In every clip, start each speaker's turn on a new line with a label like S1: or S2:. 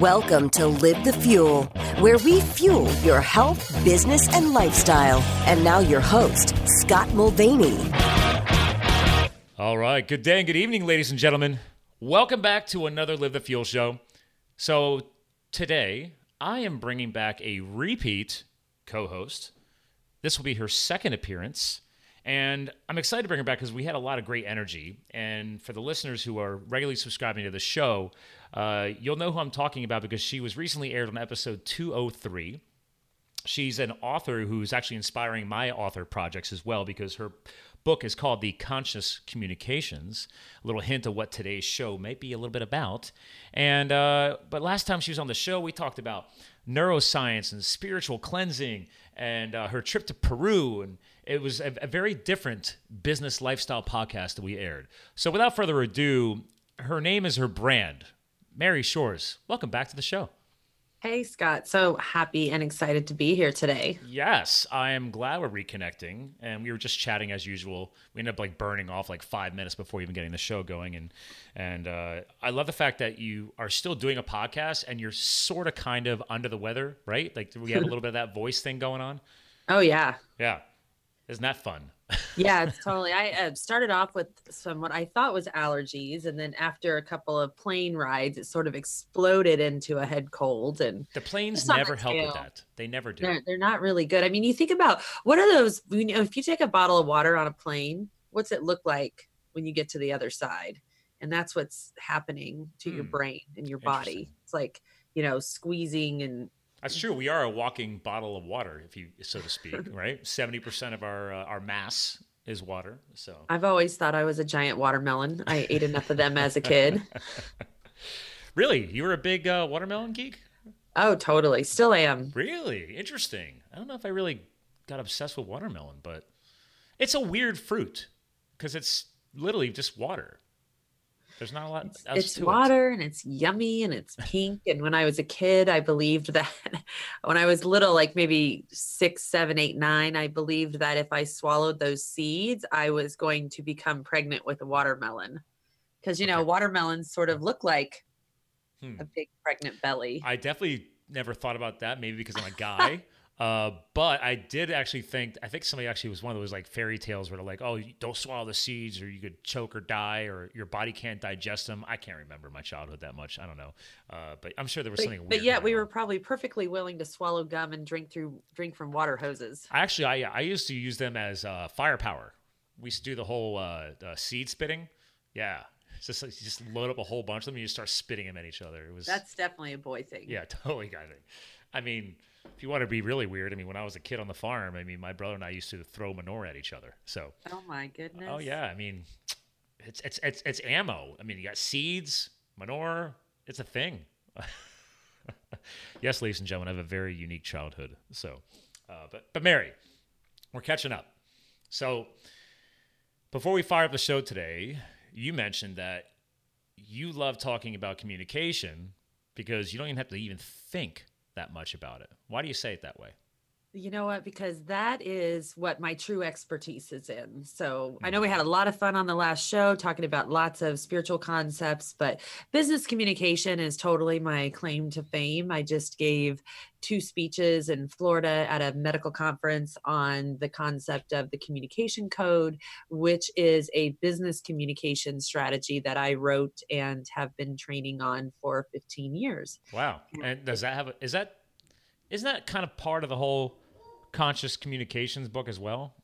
S1: Welcome to Live the Fuel, where we fuel your health, business, and lifestyle. And now, your host, Scott Mulvaney.
S2: All right. Good day and good evening, ladies and gentlemen. Welcome back to another Live the Fuel show. So, today, I am bringing back a repeat co host. This will be her second appearance. And I'm excited to bring her back because we had a lot of great energy. And for the listeners who are regularly subscribing to the show, uh, you'll know who I'm talking about because she was recently aired on episode 203. She's an author who's actually inspiring my author projects as well because her book is called The Conscious Communications. A little hint of what today's show might be a little bit about. And uh, but last time she was on the show, we talked about neuroscience and spiritual cleansing and uh, her trip to Peru and it was a, a, very different business lifestyle podcast that we aired. So without further ado, her name is her brand, Mary Shores. Welcome back to the show.
S3: Hey, Scott. So happy and excited to be here today.
S2: Yes, I am glad we're reconnecting. And we were just chatting as usual. We ended up like burning off like five minutes before even getting the show going. And and uh, I love the fact that you are still doing a podcast and you're sort of kind of under the weather, right? Like we have a little bit of that voice thing going on.
S3: Oh yeah.
S2: Yeah. Isn't that fun?
S3: Yeah, it's totally. I uh, started off with some what I thought was allergies, and then after a couple of plane rides, it sort of exploded into a head cold. And
S2: the planes never help with that. They never do.
S3: They're, they're, not really good. I mean, you think about what are those? You know, if you take a bottle of water on a plane, what's it look like when you get to the other side? And that's what's happening to hmm. your brain and your body. It's like you know, squeezing and
S2: that's true. We are a walking bottle of water, if you so to speak, right? Seventy percent of our uh, our mass is water. So
S3: I've always thought I was a giant watermelon. I ate enough of them as a kid.
S2: really, you were a big uh, watermelon geek?
S3: Oh, totally. Still am.
S2: Really interesting. I don't know if I really got obsessed with watermelon, but it's a weird fruit because it's literally just water. There's not a lot.
S3: It's, it's water it. and it's yummy and it's pink. and when I was a kid, I believed that when I was little, like maybe six, seven, eight, nine, I believed that if I swallowed those seeds, I was going to become pregnant with a watermelon. Because, you okay. know, watermelons sort of look like hmm. a big pregnant belly.
S2: I definitely never thought about that. Maybe because I'm a guy. Uh, but I did actually think I think somebody actually was one of those like fairy tales where they're like, oh, don't swallow the seeds or you could choke or die or your body can't digest them. I can't remember my childhood that much. I don't know, uh, but I'm sure there was
S3: but,
S2: something.
S3: But yet we were probably perfectly willing to swallow gum and drink through drink from water hoses.
S2: Actually, I I used to use them as uh, firepower. We used to do the whole uh, seed spitting. Yeah, it's just like you just load up a whole bunch of them and you start spitting them at each other. It was
S3: that's definitely a boy thing.
S2: Yeah, totally guy thing. I mean if you want to be really weird, I mean, when I was a kid on the farm, I mean, my brother and I used to throw manure at each other. So.
S3: Oh my goodness.
S2: Oh yeah, I mean, it's it's it's it's ammo. I mean, you got seeds, manure. It's a thing. yes, ladies and gentlemen, I have a very unique childhood. So, uh, but but Mary, we're catching up. So, before we fire up the show today, you mentioned that you love talking about communication because you don't even have to even think that much about it. Why do you say it that way?
S3: You know what? Because that is what my true expertise is in. So I know we had a mm-hmm. lot of fun on the last show talking about lots of spiritual concepts, but business communication is totally my claim to fame. I just gave two speeches in Florida at a medical conference on the concept of the communication code, which is a business communication strategy that I wrote and have been training on for 15 years.
S2: Wow. And does that have, a, is that, isn't that kind of part of the whole conscious communications book as well?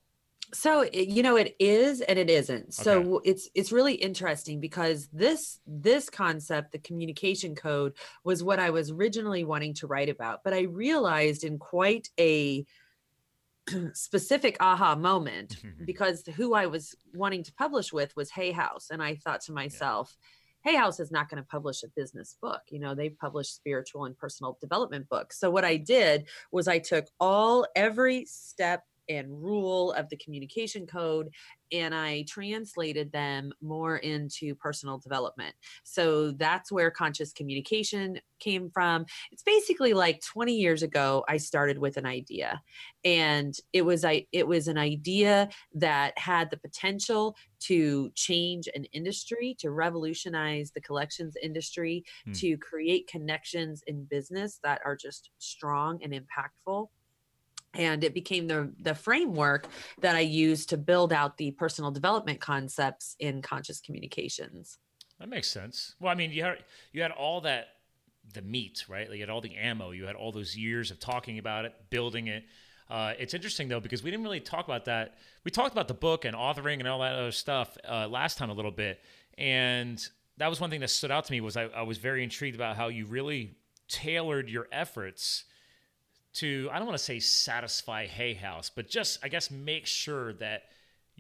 S3: so you know it is and it isn't so okay. it's it's really interesting because this this concept the communication code was what i was originally wanting to write about but i realized in quite a specific aha moment because who i was wanting to publish with was hay house and i thought to myself yeah. Hay house is not going to publish a business book you know they publish spiritual and personal development books. So what i did was i took all every step and rule of the communication code and I translated them more into personal development. So that's where conscious communication came from. It's basically like 20 years ago I started with an idea and it was I it was an idea that had the potential to change an industry, to revolutionize the collections industry, hmm. to create connections in business that are just strong and impactful and it became the the framework that i used to build out the personal development concepts in conscious communications.
S2: That makes sense. Well i mean you had you had all that the meat right? You had all the ammo you had all those years of talking about it building it. Uh, it's interesting though because we didn't really talk about that. We talked about the book and authoring and all that other stuff uh, last time a little bit. And that was one thing that stood out to me was I, I was very intrigued about how you really tailored your efforts to I don't want to say satisfy Hay House, but just I guess make sure that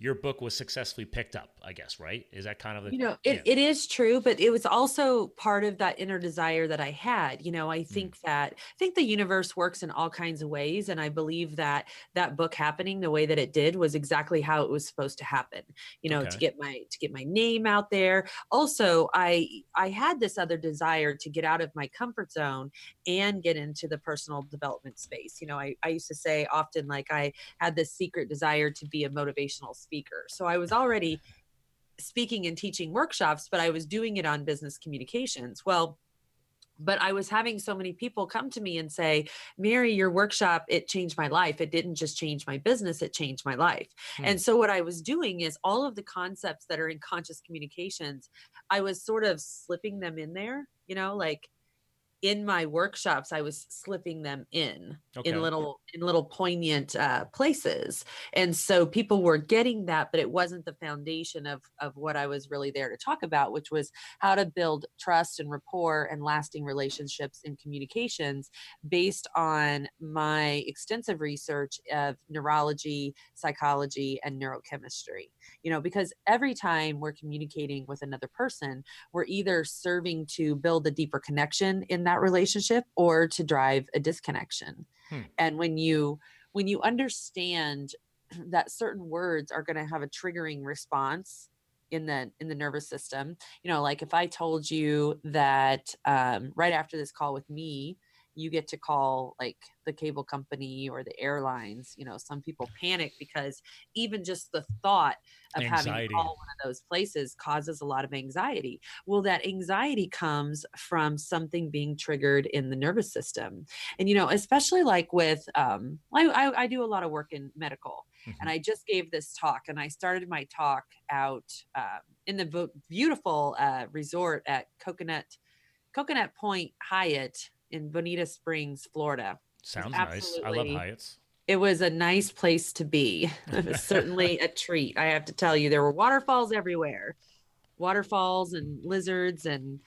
S2: your book was successfully picked up i guess right is that kind of the
S3: you know it, yeah. it is true but it was also part of that inner desire that i had you know i mm. think mm. that i think the universe works in all kinds of ways and i believe that that book happening the way that it did was exactly how it was supposed to happen you know okay. to get my to get my name out there also i i had this other desire to get out of my comfort zone and get into the personal development space you know i, I used to say often like i had this secret desire to be a motivational speaker. So I was already speaking and teaching workshops, but I was doing it on business communications. Well, but I was having so many people come to me and say, Mary, your workshop, it changed my life. It didn't just change my business, it changed my life. Hmm. And so, what I was doing is all of the concepts that are in conscious communications, I was sort of slipping them in there, you know, like in my workshops i was slipping them in okay. in little in little poignant uh, places and so people were getting that but it wasn't the foundation of of what i was really there to talk about which was how to build trust and rapport and lasting relationships and communications based on my extensive research of neurology psychology and neurochemistry you know because every time we're communicating with another person we're either serving to build a deeper connection in that relationship or to drive a disconnection hmm. and when you when you understand that certain words are going to have a triggering response in the in the nervous system you know like if i told you that um, right after this call with me you get to call like the cable company or the airlines you know some people panic because even just the thought of anxiety. having to call one of those places causes a lot of anxiety well that anxiety comes from something being triggered in the nervous system and you know especially like with um i, I, I do a lot of work in medical mm-hmm. and i just gave this talk and i started my talk out um, in the beautiful uh, resort at coconut coconut point hyatt in Bonita Springs, Florida.
S2: Sounds nice. I love Hyatt's.
S3: It was a nice place to be. It was certainly a treat. I have to tell you, there were waterfalls everywhere, waterfalls and lizards and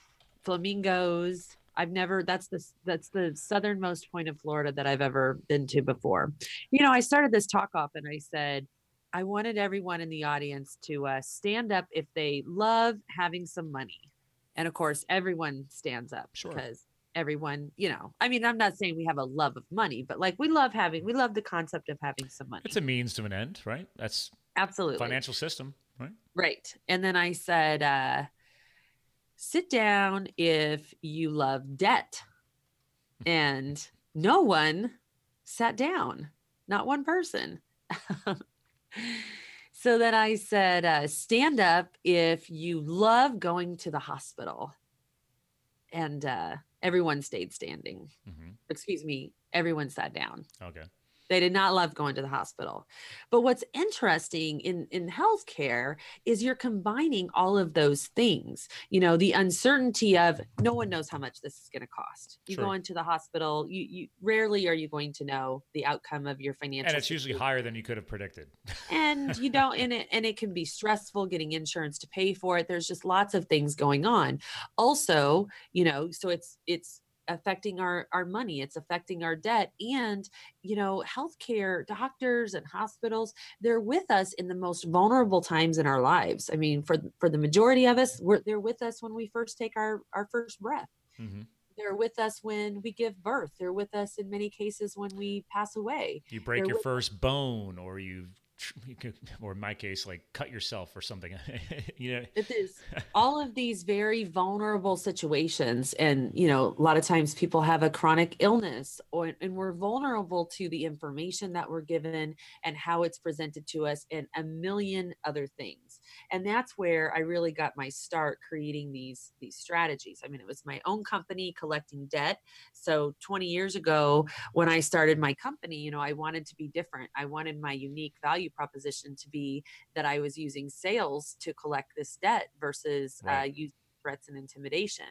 S3: flamingos. I've never. That's the that's the southernmost point of Florida that I've ever been to before. You know, I started this talk off and I said, I wanted everyone in the audience to uh, stand up if they love having some money, and of course, everyone stands up sure. because everyone, you know, I mean, I'm not saying we have a love of money, but like we love having, we love the concept of having some money.
S2: It's a means to an end, right? That's
S3: absolutely
S2: financial system, right?
S3: Right. And then I said, uh, sit down if you love debt. and no one sat down, not one person. so then I said, uh, stand up if you love going to the hospital. And uh, everyone stayed standing. Mm-hmm. Excuse me, everyone sat down.
S2: Okay.
S3: They did not love going to the hospital. But what's interesting in, in healthcare is you're combining all of those things. You know, the uncertainty of no one knows how much this is going to cost. You go into the hospital, you, you rarely are you going to know the outcome of your financial.
S2: And it's situation. usually higher than you could have predicted.
S3: and you don't, and it, and it can be stressful getting insurance to pay for it. There's just lots of things going on. Also, you know, so it's, it's, affecting our our money it's affecting our debt and you know healthcare doctors and hospitals they're with us in the most vulnerable times in our lives i mean for for the majority of us we're they're with us when we first take our our first breath mm-hmm. they're with us when we give birth. They're with us in many cases when we pass away.
S2: You break
S3: They're
S2: your
S3: with-
S2: first bone, or you, you could, or in my case, like cut yourself or something. you know,
S3: It is all of these very vulnerable situations. And, you know, a lot of times people have a chronic illness or, and we're vulnerable to the information that we're given and how it's presented to us and a million other things. And that's where I really got my start creating these, these strategies. I mean, it was my own company collecting debt. So 20 years ago, when I started my company, you know, I wanted to be different. I wanted my unique value proposition to be that I was using sales to collect this debt versus uh, using threats and intimidation.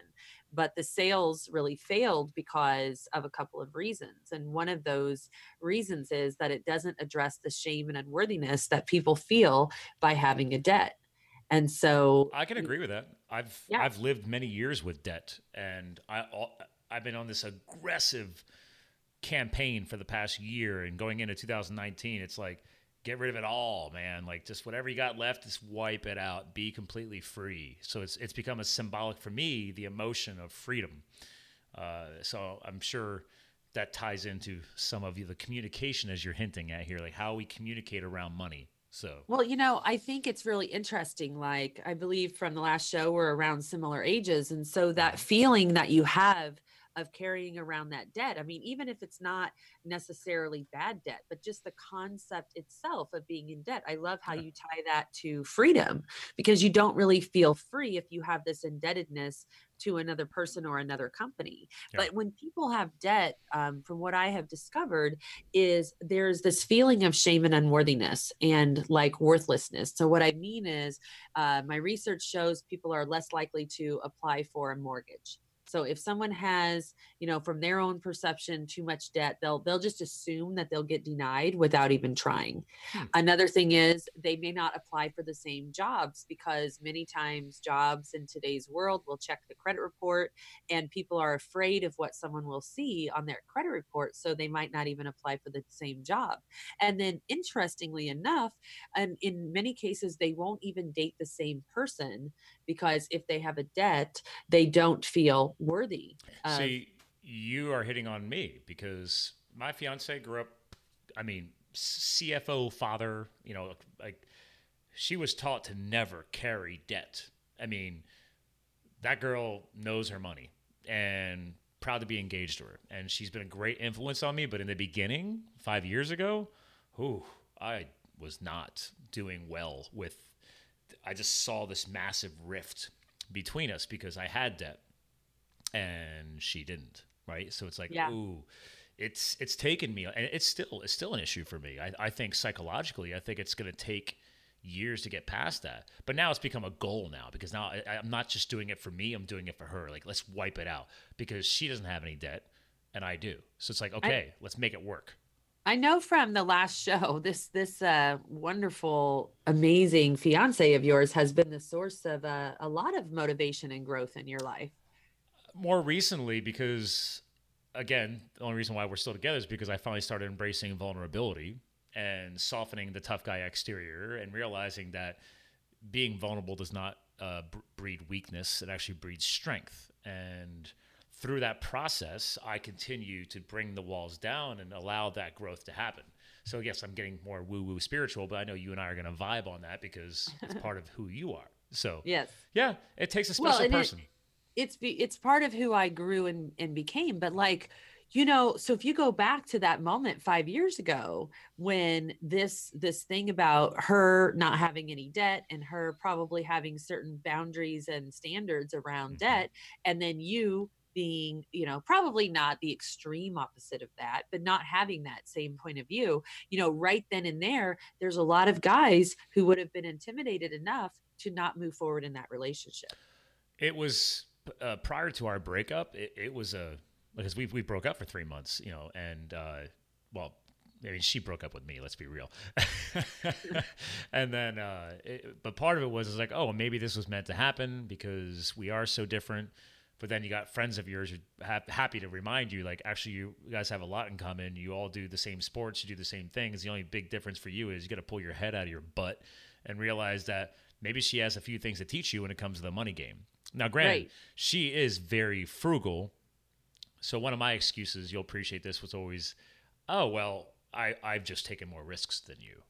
S3: But the sales really failed because of a couple of reasons. And one of those reasons is that it doesn't address the shame and unworthiness that people feel by having a debt. And so
S2: I can agree with that. I've
S3: Yeah.
S2: I've lived many years with debt, and I I've been on this aggressive campaign for the past year. And going into 2019, it's like get rid of it all, man. Like just whatever you got left, just wipe it out. Be completely free. So it's it's become a symbolic for me the emotion of freedom. Uh, so I'm sure that ties into some of you the communication as you're hinting at here, like how we communicate around money. So
S3: Well, you know, I think it's really interesting. Like, I believe from the last show, we're around similar ages. And so that mm-hmm. feeling that you have of carrying around that debt, I mean, even if it's not necessarily bad debt, but just the concept itself of being in debt. I love how you tie that to freedom because you don't really feel free if you have this indebtedness to another person or another company.
S2: Yeah.
S3: But when people have debt, um, from what I have discovered, is there's this feeling of shame and unworthiness and like worthlessness. So, what I mean is, uh, my research shows people are less likely to apply for a mortgage. So if someone has, you know, from their own perception, too much debt, they'll they'll just assume that they'll get denied without even trying.
S2: Hmm.
S3: Another thing is they may not apply for the same jobs because many times jobs in today's world will check the credit report and people are afraid of what someone will see on their credit report so they might not even apply for the same job and then interestingly enough and in many cases they won't even date the same person because if they have a debt they don't feel worthy of-
S2: See, you are hitting on me because my fiance grew up. I mean, CFO father. You know, like she was taught to never carry debt. I mean, that girl knows her money and proud to be engaged to her. And she's been a great influence on me. But in the beginning, five years ago, whew, I was not doing well with. I just saw this massive rift between us because I had debt and she didn't right? So it's like
S3: Yeah.
S2: ooh it's it's taken me and it's still it's still an issue for me. I, I think psychologically i think it's going to take years to get past that. But now it's become a goal now because now I, i'm not just doing it for me i'm doing it for her. Like let's wipe it out because she doesn't have any debt and i do. So it's like okay let's make it work
S3: I know from the last show, this this uh, wonderful, amazing fiance of yours has been the source of uh, a lot of motivation and growth in your life.
S2: more recently because again the only reason why we're still together is because i finally started embracing vulnerability and softening the tough guy exterior and realizing that being vulnerable does not uh, breed weakness it actually breeds strength and through that process i continue to bring the walls down and allow that growth to happen so yes i'm getting more woo woo spiritual but i know you and i are going to vibe on that because it's part of who you are so
S3: Yes.
S2: yeah it takes a
S3: Well,
S2: special
S3: it-
S2: person
S3: it's be, it's part of who I grew and and became. But like, you know, so if you go back to that moment five years ago when this this thing about her not having any debt and her probably having certain boundaries and standards around
S2: Mhm.
S3: debt, and then you being you know probably not the extreme opposite of that but not having that same point of view you know right then and there there's a lot of guys who would have been intimidated enough to not move forward in that relationship
S2: It was uh, prior to our breakup. It, it was a because we we broke up for three months, you know, and uh, well, I mean, she broke up with me. Let's be real. and then, uh, it, but part of it was is like, oh, maybe this was meant to happen because we are so different. But then you got friends of yours who ha- happy to remind you, like, actually, you guys have a lot in common. You all do the same sports, you do the same things. The only big difference for you is you got to pull your head out of your butt and realize that maybe she has a few things to teach you when it comes to the money game. Now, granted,
S3: Right.
S2: she is very frugal So one of my excuses, you'll appreciate this, was always, oh well, I I've just taken more risks than you.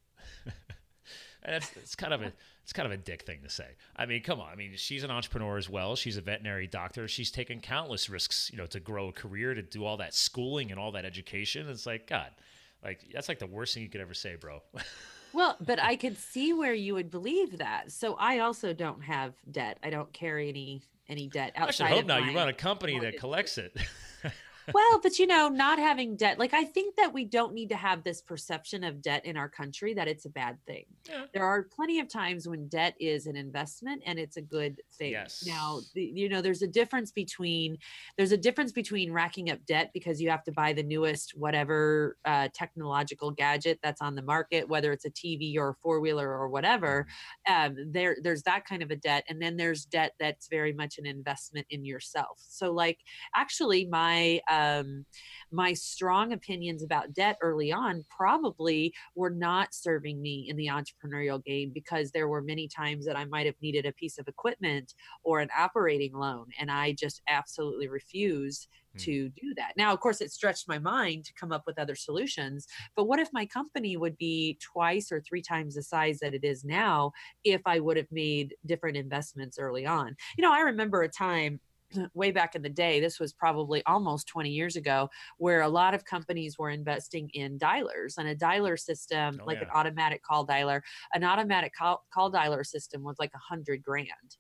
S2: and it's, it's kind of a it's kind of a dick thing to say. I mean, come on. I mean, she's an entrepreneur as well. She's a veterinary doctor. She's taken countless risks, you know, to grow a career, to do all that schooling and all that education. It's like God, like that's like the worst thing you could ever say, bro.
S3: Well, but I could see where you would believe that. So I also don't have debt. I don't carry any any debt
S2: I should
S3: outside.
S2: hope not. You run a company that collects it.
S3: well, but you know, not having debt, like I think that we don't need to have this perception of debt in our country that it's a bad thing.
S2: Yeah.
S3: There are plenty of times when debt is an investment and it's a good thing.
S2: Yes.
S3: Now, the, you know, there's a difference between there's a difference between racking up debt because you have to buy the newest whatever uh, technological gadget that's on the market, whether it's a TV or a four wheeler or whatever. Um, there, there's that kind of a debt, and then there's debt that's very much an investment in yourself. So, like actually my um my strong opinions about debt early on probably were not serving me in the entrepreneurial game because there were many times that I might have needed a piece of equipment or an operating loan and I just absolutely refused
S2: Hmm.
S3: to do that. Now of course it stretched my mind to come up with other solutions, but what if my company would be twice or three times the size that it is now if I would have made different investments early on? You know, I remember a time way back in the day, this was probably almost 20 years ago, where a lot of companies were investing in dialers and a dialer system,
S2: Oh,
S3: like an automatic call dialer, an automatic call, call dialer system was like a hundred grand.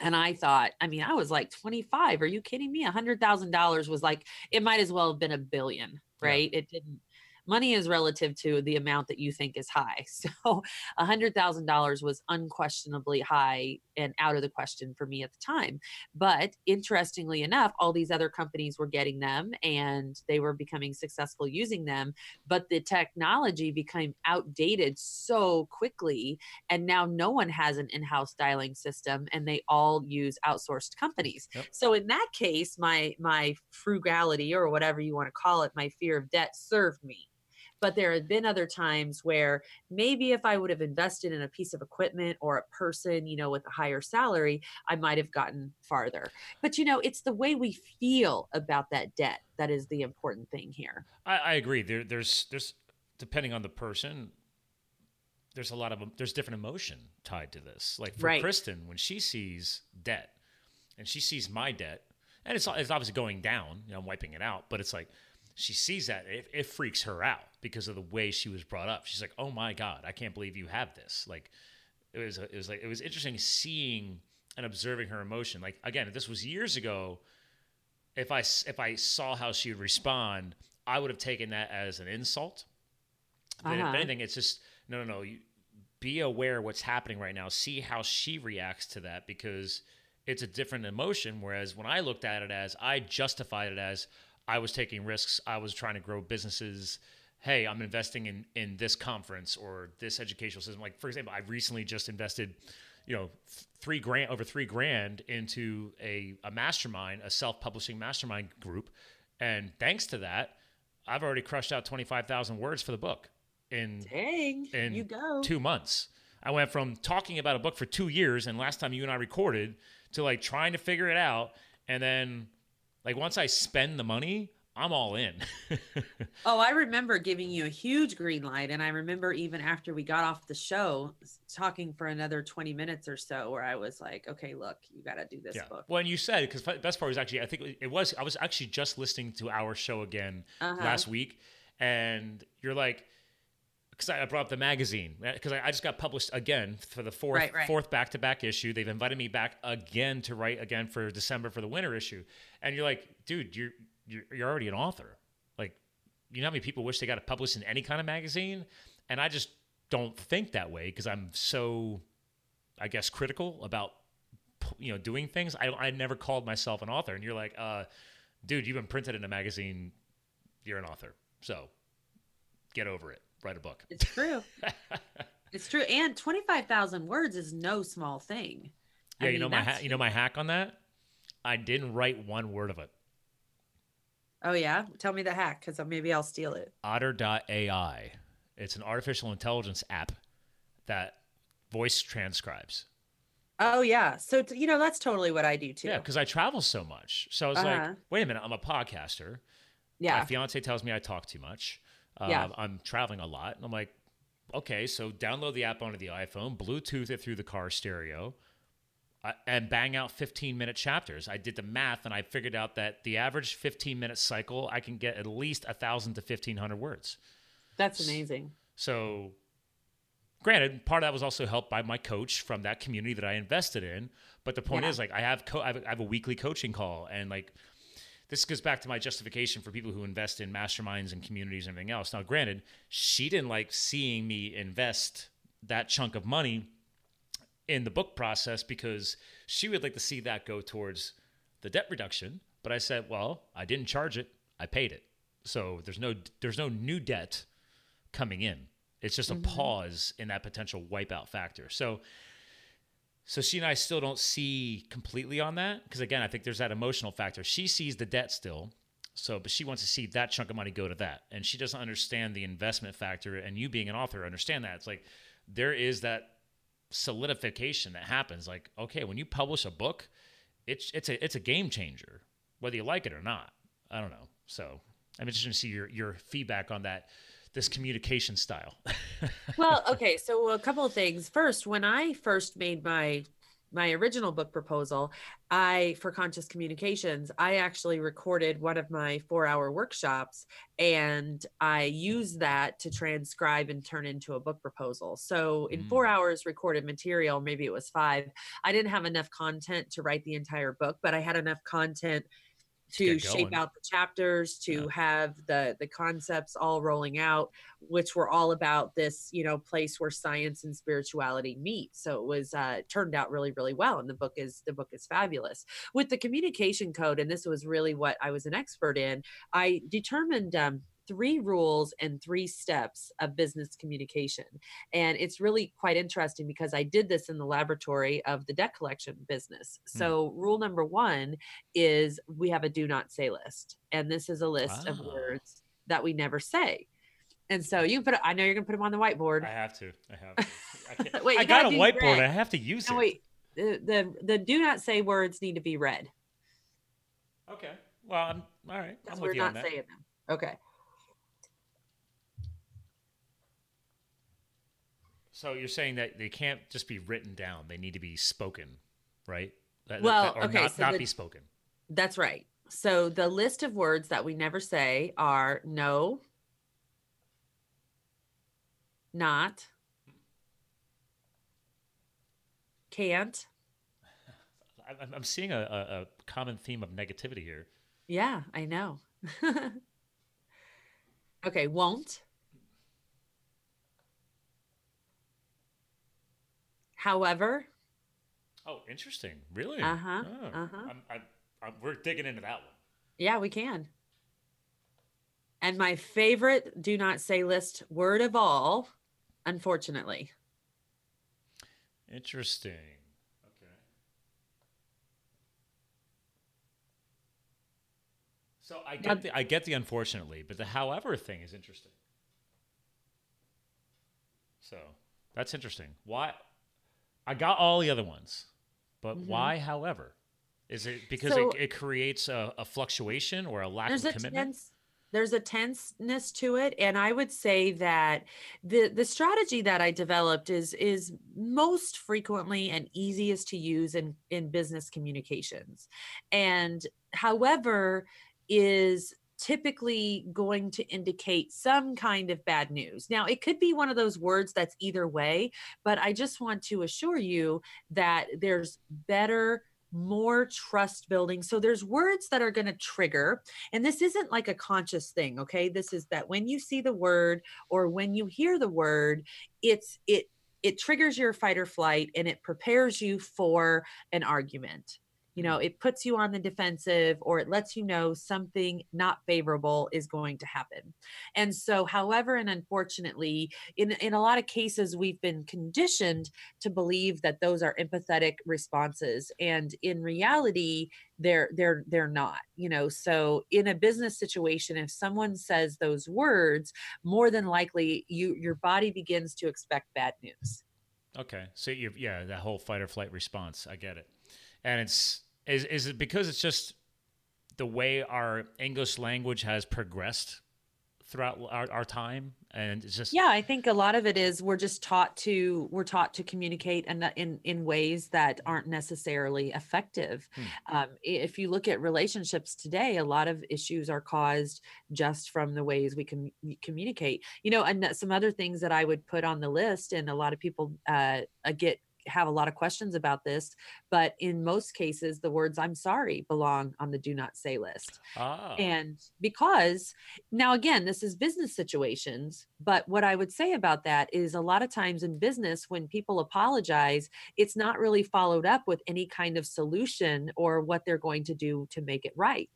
S3: And I thought, I mean, I was like 25. Are you kidding me? A hundred thousand dollars was like, it might as well have been a billion,
S2: Yeah.
S3: right? It didn't. Money is relative to the amount that you think is high. So a hundred thousand dollars was unquestionably high and out of the question for me at the time. But interestingly enough, all these other companies were getting them and they were becoming successful using them. But the technology became outdated so quickly. And now no one has an in house dialing system and they all use outsourced companies.
S2: Yep.
S3: So in that case, my my frugality or whatever you want to call it, my fear of debt served me. But there have been other times where maybe if I would have invested in a piece of equipment or a person, you know, with a higher salary, I might have gotten farther. But you know, it's the way we feel about that debt that is the important thing here.
S2: I, I agree. There, there's, there's, depending on the person, there's a lot of there's different emotion tied to this. Like for
S3: Right.
S2: Kristen, when she sees debt, and she sees my debt, and it's it's obviously going down. You know, I'm wiping it out, but it's like she sees that it, it freaks her out because of the way she was brought up. She's like, "Oh my god, I can't believe you have this." Like it was it was like it was interesting seeing and observing her emotion. Like again, if this was years ago, if i if I saw how she would respond, I would have taken that as an insult. But
S3: Uh-huh.
S2: if anything, it's just no, no, no. You, be aware what's happening right now. See how she reacts to that because it's a different emotion. Whereas when I looked at it as I justified it as I was taking risks, I was trying to grow businesses. Hey, I'm investing in in this conference or this educational system. Like for example, I recently just invested, you know, three grand over three grand into a a mastermind, a self publishing mastermind group, and thanks to that, I've already crushed out twenty five thousand words for the book in
S3: Dang,
S2: in
S3: you go.
S2: two months. I went from talking about a book for two years, and last time you and I recorded, to like trying to figure it out, and then like once I spend the money, I'm all in.
S3: Oh, I remember giving you a huge green light. And I remember even after we got off the show, talking for another 20 minutes or so, where I was like, okay, look, you got to do this
S2: yeah.
S3: book.
S2: Well, and you said because best part was actually I think it was I was actually just listening to our show again
S3: Uh-huh.
S2: last week, and you're like. Because I brought up the magazine, because I, I just got published again for the fourth
S3: Right, right.
S2: fourth back to back issue. They've invited me back again to write again for December for the winter issue, and you're like, dude, you're you're, you're already an author. Like, you know how many people wish they got published in any kind of magazine, and I just don't think that way because I'm so, I guess, critical about you know doing things. I I never called myself an author, and you're like, uh, dude, you've been printed in a magazine. You're an author, so get over it. Write a book.
S3: It's true. it's true. And 25,000 words is no small thing. I
S2: Yeah, you know my ha- you know my hack on that. I didn't write one word of it.
S3: Oh, yeah. Tell me the hack because maybe I'll steal it.
S2: Otter.ai. It's an artificial intelligence app that voice transcribes.
S3: Oh yeah. So t- you know that's totally what I do too.
S2: Yeah, because I travel so much. So I was
S3: Uh-huh.
S2: like, wait a minute, I'm a podcaster.
S3: Yeah, my
S2: fiance tells me I talk too much. Uh,
S3: Yeah.
S2: I'm traveling a lot. And I'm like, okay, so download the app onto the iPhone, Bluetooth it through the car stereo, uh, and bang out 15 minute chapters. I did the math and I figured out that the average 15 minute cycle, I can get at least 1,000 to 1,500 words.
S3: That's amazing.
S2: So, granted, part of that was also helped by my coach from that community that I invested in. But the point
S3: Yeah.
S2: is, like, I have co- I have, I have a weekly coaching call, and like, this goes back to my justification for people who invest in masterminds and communities and everything else. Now, granted, she didn't like seeing me invest that chunk of money in the book process because she would like to see that go towards the debt reduction. But I said, well, I didn't charge it; I paid it. So there's no there's no new debt coming in. It's just a mm-hmm. pause in that potential wipeout factor. So so she and I still don't see completely on that because again, I think there's that emotional factor. She sees the debt still. So, but she wants to see that chunk of money go to that. And she doesn't understand the investment factor and you being an author understand that. It's like there is that solidification that happens like okay, when you publish a book, it's it's a it's a game changer whether you like it or not. I don't know. So, I'm interested to see your your feedback on that this communication style.
S3: well, okay. So a couple of things. First, when I first made my my original book proposal, I for conscious communications, I actually recorded one of my 4-hour workshops and I used that to transcribe and turn into a book proposal. So in
S2: Mm.
S3: 4 hours recorded material, maybe it was 5, I didn't have enough content to write the entire book, but I had enough content to shape out the chapters to
S2: Yeah.
S3: have the the concepts all rolling out which were all about this you know place where science and spirituality meet. So it was uh turned out really really well and the book is the book is fabulous. With the communication code and this was really what i was an expert in i determined um three rules and three steps of business communication and it's really quite interesting because i did this in the laboratory of the debt collection business hmm. so rule number one is we have a do not say list and this is a list of words that we never say and so you can put i know you're gonna put them on the whiteboard
S2: I have to. I have to. I,
S3: Wait,
S2: I got a whiteboard.
S3: red.
S2: I have to use
S3: no
S2: it.
S3: wait the, the the do not say words need to be read
S2: Okay. Well, I'm all right.
S3: because we're
S2: with you on
S3: not saying them okay
S2: So you're saying that they can't just be written down; they need to be spoken, right? That- that-
S3: Well,
S2: or
S3: okay,
S2: not,
S3: so
S2: not
S3: the-
S2: be spoken.
S3: that's right so the list of words that we never say are no not can't
S2: I'm, I'm seeing a, a, a common theme of negativity here.
S3: Yeah, I know. okay, won't. However,
S2: Oh, interesting. Really?
S3: Uh-huh,
S2: Oh,
S3: uh-huh.
S2: I'm, I'm, I'm, we're digging into that one.
S3: yeah, we can. And my favorite do not say list word of all, unfortunately.
S2: Interesting. Okay. So I
S3: Now-
S2: get the I get the unfortunately, but the however thing is interesting. So that's interesting. Why? I got all the other ones, but
S3: Mhm.
S2: why? However, is it because
S3: So-
S2: it, it creates a, a fluctuation or a lack of
S3: a
S2: commitment?
S3: tense there's a tenseness to it and i would say that the the strategy that i developed is is most frequently and easiest to use in in business communications and however is typically going to indicate some kind of bad news. Now, it could be one of those words that's either way, but I just want to assure you that there's better more trust building. So there's words that are going to trigger and this isn't like a conscious thing, okay? This is that when you see the word or when you hear the word, it's it it triggers your fight or flight and it prepares you for an argument. You know, it puts you on the defensive or it lets you know something not favorable is going to happen. And so, however, and unfortunately, in, in a lot of cases, we've been conditioned to believe that those are empathetic responses. And in reality, they're they're they're not you know so in a business situation if someone says those words more than likely you your body begins to expect bad news
S2: Okay. So you yeah, that whole fight or flight response. I get it. And it's is is it because it's just the way our English language has progressed throughout our, our time? And it's just
S3: yeah i think a lot of it is we're just taught to we're taught to communicate in in, in ways that aren't necessarily effective. Hmm. um, if you look at relationships today a lot of issues are caused just from the ways we can communicate. You know and some other things that i would put on the list and a lot of people uh, get have a lot of questions about this, but in most cases, the words I'm sorry belong on the do not say list. Ah. And because now, again, this is business situations, but what I would say about that is a lot of times in business, when people apologize, it's not really followed up with any kind of solution or what they're going to do to make it right.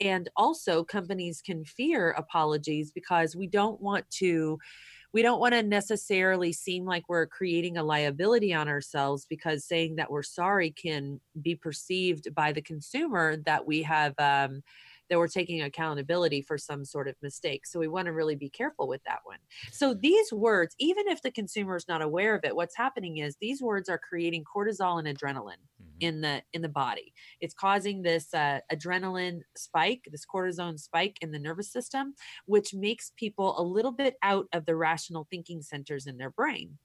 S3: And also, companies can fear apologies because we don't want to we don't want to necessarily seem like we're creating a liability on ourselves because saying that we're sorry can be perceived by the consumer that we have um, that we're taking accountability for some sort of mistake. So we want to really be careful with that one. So these words, even if the consumer is not aware of it, what's happening is these words are creating cortisol and adrenaline mm-hmm. in the in the body. It's causing this uh, adrenaline spike, this cortisone spike in the nervous system, which makes people a little bit out of the rational thinking centers in their brain.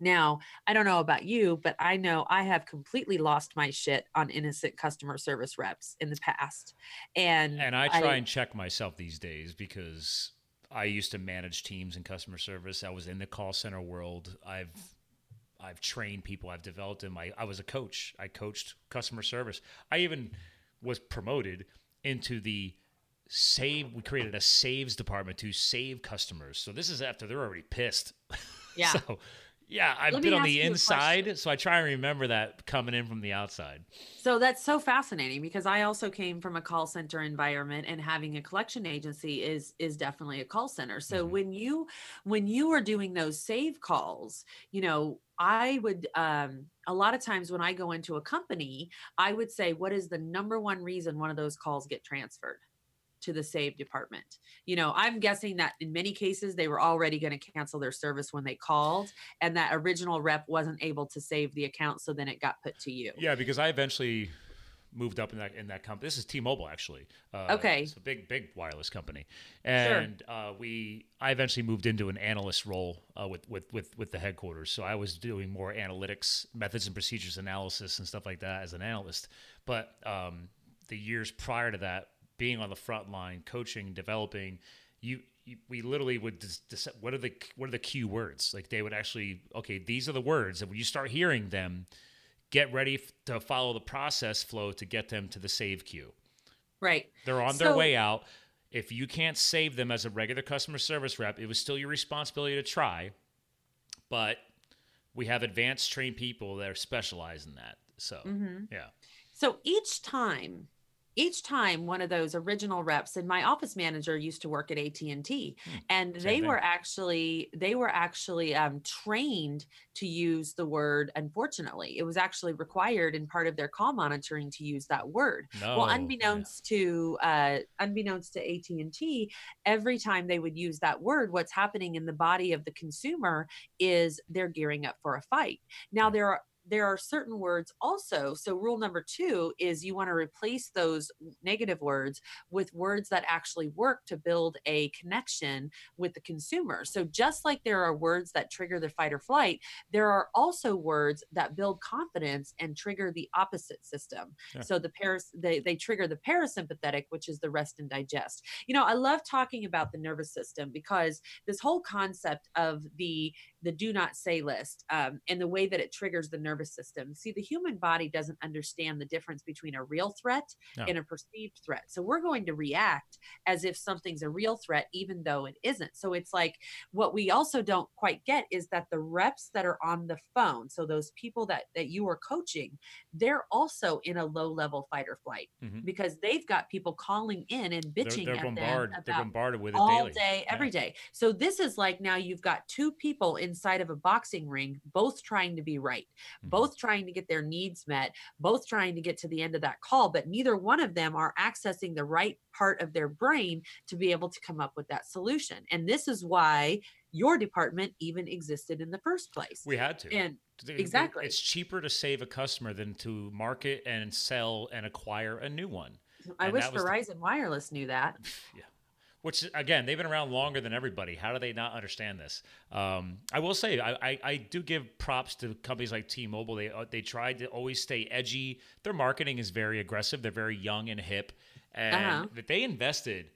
S3: Now, I don't know about you, but I know I have completely lost my shit on innocent customer service reps in the past. And
S2: and I try I, and check myself these days because I used to manage teams in customer service. I was in the call center world. I've I've trained people. I've developed them. I, I was a coach. I coached customer service. I even was promoted into the save. We created a saves department to save customers. So this is after they're already pissed.
S3: Yeah.
S2: so yeah, I've been on the inside, so I try and remember that coming in from the outside.
S3: So that's so fascinating because I also came from a call center environment and having a collection agency is is definitely a call center. So mm-hmm. when you when you are doing those save calls, you know, I would um a lot of times when I go into a company, I would say what is the number one reason one of those calls get transferred? To the save department. You know, I'm guessing that in many cases they were already going to cancel their service when they called and that original rep wasn't able to save the account so then it got put to you.
S2: Yeah, because I eventually moved up in that in that company. This is T-Mobile actually.
S3: Uh, okay.
S2: It's a big big wireless company. And sure. uh, we I eventually moved into an analyst role uh, with, with with with the headquarters. So I was doing more analytics, methods and procedures analysis and stuff like that as an analyst. But um, the years prior to that being on the front line, coaching, developing, you, you we literally would dis, what are the what are the key words? Like they would actually okay, these are the words, and when you start hearing them, get ready to follow the process flow to get them to the save queue.
S3: Right.
S2: They're on so, their way out. If you can't save them as a regular customer service rep, it was still your responsibility to try. But we have advanced trained people that are specialized in that. So, mm-hmm. yeah.
S3: So each time each time one of those original reps and my office manager used to work at AT&T hmm. and Same they were actually they were actually um, trained to use the word unfortunately it was actually required in part of their call monitoring to use that word no. well unbeknownst yeah. to uh, unbeknownst to AT&T every time they would use that word what's happening in the body of the consumer is they're gearing up for a fight now hmm. there are there are certain words also. So, rule number two is you want to replace those negative words with words that actually work to build a connection with the consumer. So, just like there are words that trigger the fight or flight, there are also words that build confidence and trigger the opposite system. Yeah. So, the paras they, they trigger the parasympathetic, which is the rest and digest. You know, I love talking about the nervous system because this whole concept of the the do not say list um, and the way that it triggers the nervous system. See, the human body doesn't understand the difference between a real threat no. and a perceived threat. So we're going to react as if something's a real threat, even though it isn't. So it's like what we also don't quite get is that the reps that are on the phone, so those people that that you are coaching, they're also in a low level fight or flight mm-hmm. because they've got people calling in and bitching they're, they're at bombarded, them
S2: they're bombarded with it
S3: all
S2: daily.
S3: day, every yeah. day. So this is like now you've got two people inside of a boxing ring, both trying to be right. Hmm. both trying to get their needs met, both trying to get to the end of that call, but neither one of them are accessing the right part of their brain to be able to come up with that solution. And this is why your department even existed in the first place.
S2: We had to.
S3: And exactly.
S2: It's cheaper to save a customer than to market and sell and acquire a new one.
S3: I
S2: and
S3: wish
S2: was the-
S3: Verizon Wireless knew that.
S2: Yeah. Which again, they've been around longer than everybody. How do they not understand this? Um, I will say, I, I, I do give props to companies like T-Mobile. They uh, they tried to always stay edgy. Their marketing is very aggressive. They're very young and hip, and
S3: Uh-huh.
S2: that they invested.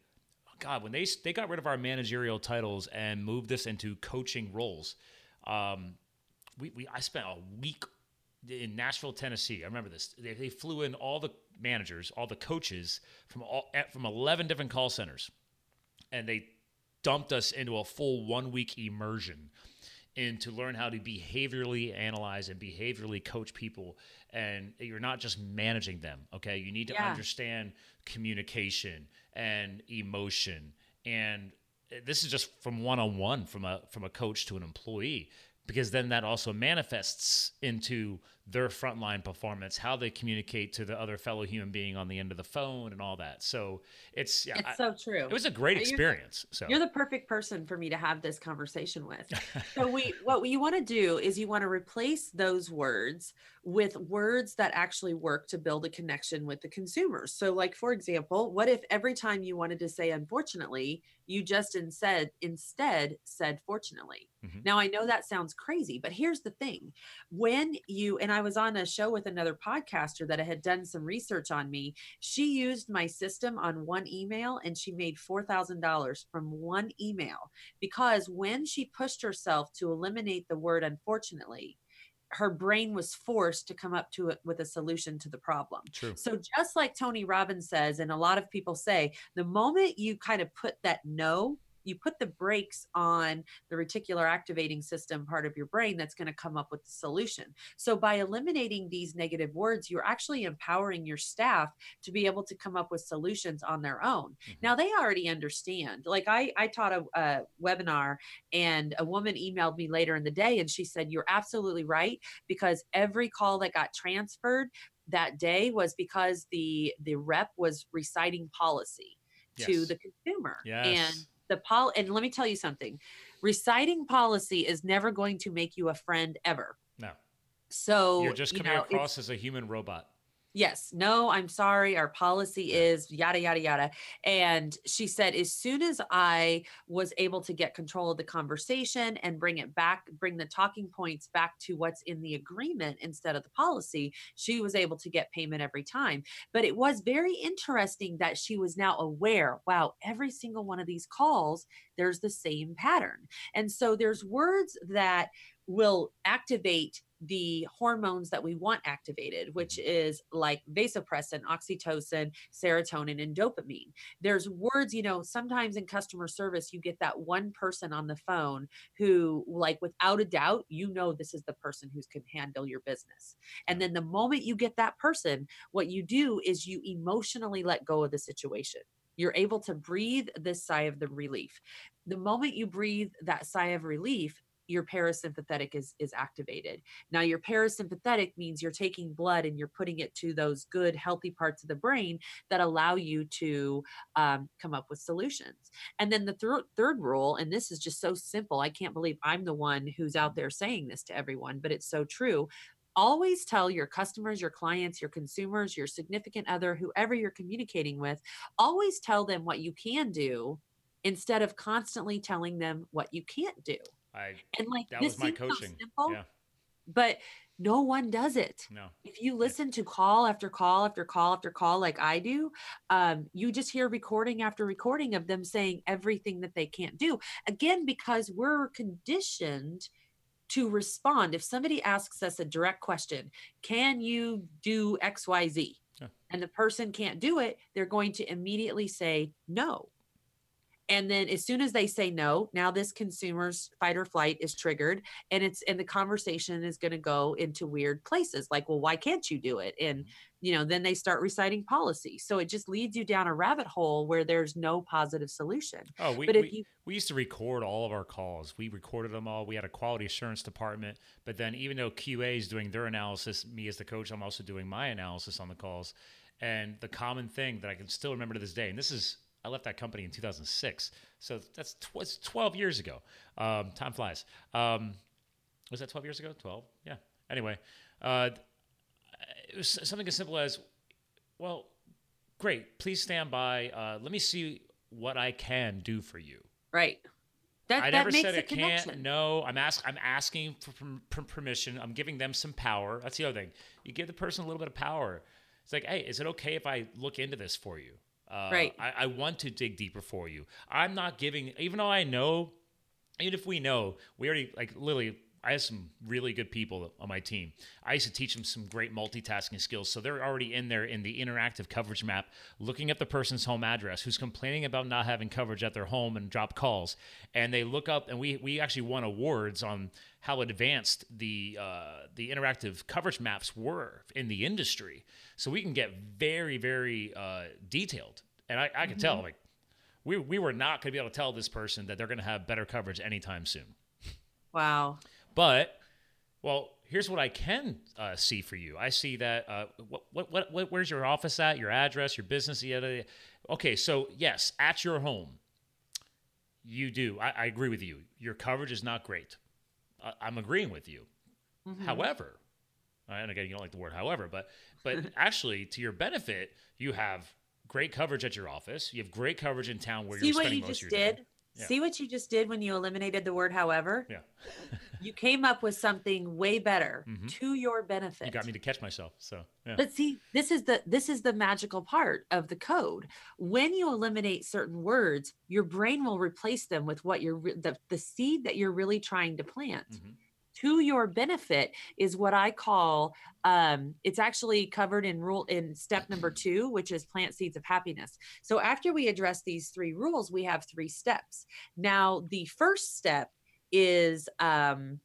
S2: God, when they they got rid of our managerial titles and moved us into coaching roles, um, we, we I spent a week in Nashville, Tennessee. I remember this. They, they flew in all the managers, all the coaches from all from eleven different call centers, and they dumped us into a full one week immersion in to learn how to behaviorally analyze and behaviorally coach people. And you're not just managing them okay? You need to
S3: Yeah.
S2: understand communication and emotion. And this is just from one-on-one from a from a coach to an employee because then that also manifests into their frontline performance how they communicate to the other fellow human being on the end of the phone and all that so it's yeah
S3: It's
S2: I-
S3: so true.
S2: it was a great
S3: You're
S2: experience so
S3: You're the perfect person for me to have this conversation with. so we what you want to do is you want to replace those words with words that actually work to build a connection with the consumers. So like for example, what if every time you wanted to say unfortunately, you just instead instead said fortunately.
S2: Mhm.
S3: Now I know that sounds crazy, but here's the thing. When you and I was on a show with another podcaster that had done some research on me, she used my system on one email and she made $4,000 from one email because when she pushed herself to eliminate the word unfortunately, her brain was forced to come up to it with a solution to the problem.
S2: true
S3: So just like Tony Robbins says, and a lot of people say, the moment you kind of put that no, you put the brakes on the reticular activating system part of your brain that's going to come up with the solution. So by eliminating these negative words, you're actually empowering your staff to be able to come up with solutions on their own.
S2: Mhm.
S3: Now they already understand. Like I, I taught a, a webinar and a woman emailed me later in the day and she said, you're absolutely right because every call that got transferred that day was because the the rep was reciting policy to the consumer
S2: yes
S3: and the pol and let me tell you something. Reciting policy is never going to make you a friend ever.
S2: No.
S3: So
S2: you're just
S3: you
S2: coming
S3: know,
S2: across as a human robot
S3: yes no i'm sorry our policy is yada yada yada. And she said as soon as i was able to get control of the conversation and bring it back bring the talking points back to what's in the agreement instead of the policy she was able to get payment every time. But it was very interesting that she was now aware wow every single one of these calls there's the same pattern. And so there's words that will activate the hormones that we want activated, which mm-hmm. is like vasopressin, oxytocin, serotonin, and dopamine. There's words, you know, sometimes in customer service, you get that one person on the phone who, like, without a doubt, you know, this is the person who can handle your business. And then the moment you get that person, what you do is you emotionally let go of the situation. You're able to breathe this sigh of the relief. The moment you breathe that sigh of relief, your parasympathetic is is activated. Now your parasympathetic means you're taking blood and you're putting it to those good healthy parts of the brain that allow you to um, come up with solutions. And then the thir- third rule, and this is just so simple. I can't believe I'm the one who's out there saying this to everyone, but it's so true. Always tell your customers, your clients, your consumers, your significant other, whoever you're communicating with, always tell them what you can do instead of constantly telling them what you can't do.
S2: I
S3: And like
S2: that
S3: this
S2: was my
S3: seems so
S2: coaching.
S3: simple,
S2: yeah,
S3: but no one does it.
S2: no.
S3: If you listen to call after call after call after call, like I do, um, you just hear recording after recording of them saying everything that they can't do. Again, because we're conditioned to respond. If somebody asks us a direct question, can you do XYZ?
S2: Yeah.
S3: And the person can't do it, they're going to immediately say no. And then as soon as they say no, now this consumer's fight or flight is triggered and it's and the conversation is going to go into weird places like, well, why can't you do it? And mm. you know, then they start reciting policy. So it just leads you down a rabbit hole where there's no positive solution.
S2: Oh, we,
S3: But if
S2: we,
S3: you
S2: we used to record all of our calls. We recorded them all. We had a quality assurance department. But then, even though QA is doing their analysis, me as the coach, I'm also doing my analysis on the calls. And the common thing that I can still remember to this day, and this is I left that company in 2006. So that's tw- 12 years ago. Um, time flies. Um, was that 12 years ago? 12? Yeah. Anyway, uh, it was something as simple as, well, great. Please stand by. Uh, let me see what I can do for you.
S3: Right. That,
S2: I
S3: that
S2: never said it can't. No, I'm ask, I'm asking for per- permission. I'm giving them some power. That's the other thing. You give the person a little bit of power. It's like, hey, is it okay if I look into this for you? Uh,
S3: Right.
S2: I, I want to dig deeper for you. I'm not giving, even though I know, even if we know, we already like literally. I have some really good people on my team. I used to teach them some great multitasking skills. So they're already in there in the interactive coverage map, looking at the person's home address who's complaining about not having coverage at their home and drop calls. And they look up, and we we actually won awards on how advanced the uh, the interactive coverage maps were in the industry. So we can get very very uh, detailed, and I, I can tell like we we were not going to be able to tell this person that they're going to have better coverage anytime soon.
S3: Wow.
S2: But well, here's what I can uh, see for you. I see that uh, what, what what what where's your office at? Your address, your business. Yada. Okay, so yes, at your home, you do. I, I agree with you. Your coverage is not great. I, I'm agreeing with you. However, uh, and again, you don't like the word however, but but actually, to your benefit, you have great coverage at your office. You have great coverage in town where
S3: See
S2: you're spending
S3: you
S2: most of your
S3: did?
S2: day. Yeah.
S3: See what you just did when you eliminated the word however?
S2: Yeah,
S3: You came up with something way better
S2: Mhm.
S3: to your benefit.
S2: you got me to catch myself. So yeah.
S3: But see, this is the this is the magical part of the code. When you eliminate certain words, your brain will replace them with what you're re- the, the seed that you're really trying to plant.
S2: Mhm.
S3: To your benefit is what I call um, it's actually covered in rule in step number two, which is plant seeds of happiness. So after we address these three rules, we have three steps. Now, the first step is um,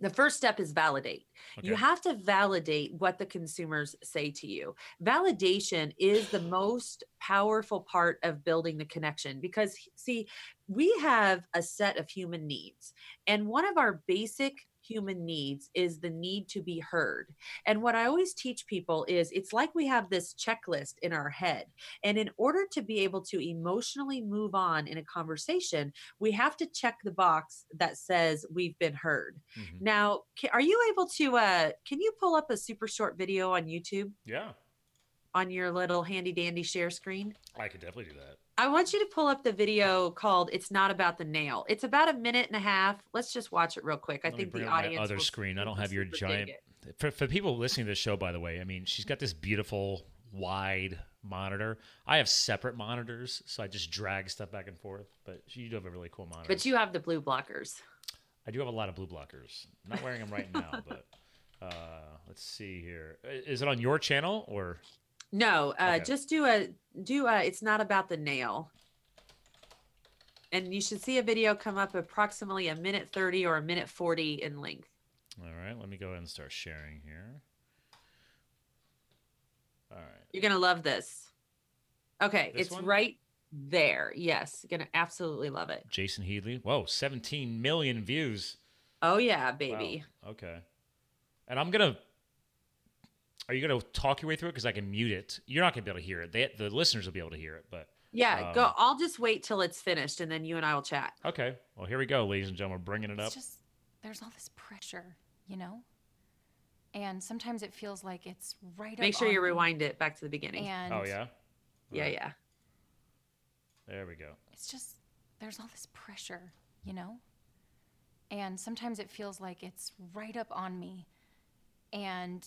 S3: the first step is validate. You have to validate what the consumers say to you. Validation is the most powerful part of building the connection because, see, we have a set of human needs. And one of our basic human needs is the need to be heard. And what I always teach people is it's like we have this checklist in our head. And in order to be able to emotionally move on in a conversation, we have to check the box that says we've been heard.
S2: Mhm.
S3: Now, are you able to uh can you pull up a super short video on YouTube
S2: Yeah,
S3: on your little handy dandy share screen?
S2: I could definitely do that.
S3: I want you to pull up the video called It's Not About the Nail. It's about a minute and a half. Let's just watch it real quick. I
S2: Let
S3: think the audience
S2: other screen. I don't have your giant. For, for people listening to the show, by the way, I mean she's got this beautiful wide monitor. I have separate monitors, so I just drag stuff back and forth. But you do have a really cool monitor.
S3: But you have the blue blockers.
S2: I do have a lot of blue blockers. I'm not wearing them right now, but uh, let's see here. Is it on your channel or?
S3: No, uh
S2: Okay.
S3: just do a do a It's Not About the Nail. And you should see a video come up approximately a minute 30 or a minute 40 in length.
S2: All right, let me go ahead and start sharing here. All right.
S3: You're gonna love this. Okay,
S2: This
S3: it's
S2: one?
S3: right there. Yes, gonna absolutely love it.
S2: Jason Headley. Whoa, 17 million views.
S3: Oh yeah,
S2: Wow,
S3: baby.
S2: Okay. And I'm gonna. Are you gonna talk your way through it? Because I can mute it. You're not gonna be able to hear it. They, the listeners will be able to hear it. But
S3: Yeah, go.
S2: Um,
S3: I'll just wait till it's finished, and then you and I will chat.
S2: okay. Well, here we go, ladies and gentlemen. Bringing it up.
S4: Just there's all this pressure, you know? And sometimes it feels like it's right
S3: Make
S4: up
S3: sure you
S4: me.
S3: rewind it back to the beginning.
S4: And
S2: oh yeah.
S3: yeah,
S2: Alright,
S3: yeah.
S2: There we go.
S4: it's just there's all this pressure, you know? And sometimes it feels like it's right up on me and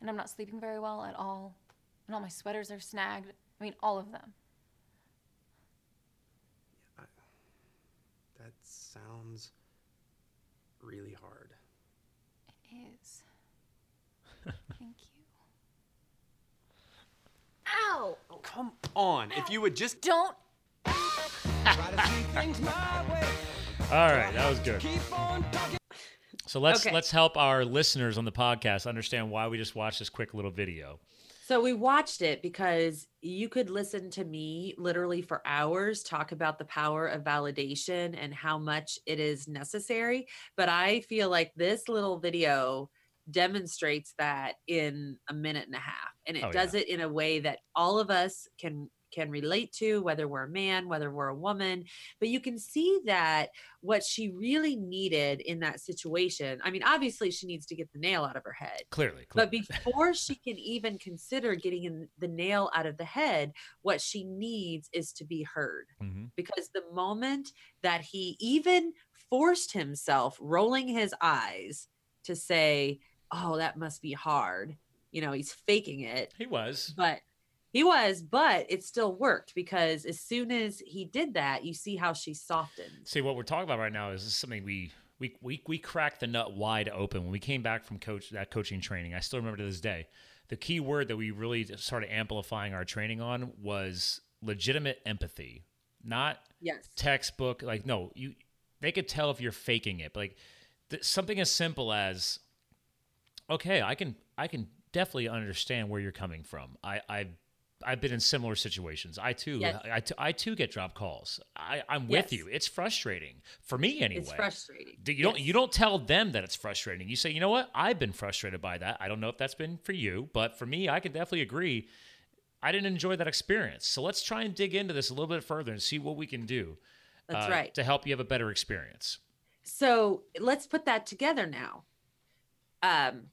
S4: And I'm not sleeping very well at all. And all my sweaters are snagged. I mean, all of them.
S5: That sounds really hard.
S4: It is. Thank you. Ow!
S5: Oh, come on. If you would just
S4: Don't.
S2: All right, that was good. So let's
S3: Okay.
S2: let's help our listeners on the podcast understand why we just watched this quick little video.
S3: So we watched it because you could listen to me literally for hours talk about the power of validation and how much it is necessary. But I feel like this little video demonstrates that in a minute and a half. And it
S2: Oh,
S3: does it in a way that all of us can can relate to whether we're a man whether we're a woman but you can see that what she really needed in that situation i mean obviously she needs to get the nail out of her head
S2: Clearly,
S3: but before she can even consider getting in the nail out of the head, what she needs is to be heard.
S2: Mhm.
S3: Because the moment that he even forced himself, rolling his eyes, to say, Oh, that must be hard, you know, he's faking it.
S2: he was.
S3: But he was, but it still worked because as soon as he did that, you see how she softened.
S2: See, what we're talking about right now is something we we we we cracked the nut wide open when we came back from coach that coaching training. I still remember to this day. The key word that we really started amplifying our training on was legitimate empathy, not
S3: Yes.
S2: textbook. Like, no, you they could tell if you're faking it. But like th- something as simple as, okay, I can I can definitely understand where you're coming from. I I I've been in similar situations. I too,
S3: Yes.
S2: I, I too get drop calls. I, I'm with
S3: Yes.
S2: you. It's frustrating for me anyway.
S3: It's frustrating.
S2: You don't
S3: Yes.
S2: you don't tell them that it's frustrating. You say, you know what? I've been frustrated by that. I don't know if that's been for you, but for me, I can definitely agree. I didn't enjoy that experience. So let's try and dig into this a little bit further and see what we can do
S3: That's
S2: uh,
S3: right.
S2: to help you have a better experience.
S3: So let's put that together now. Um,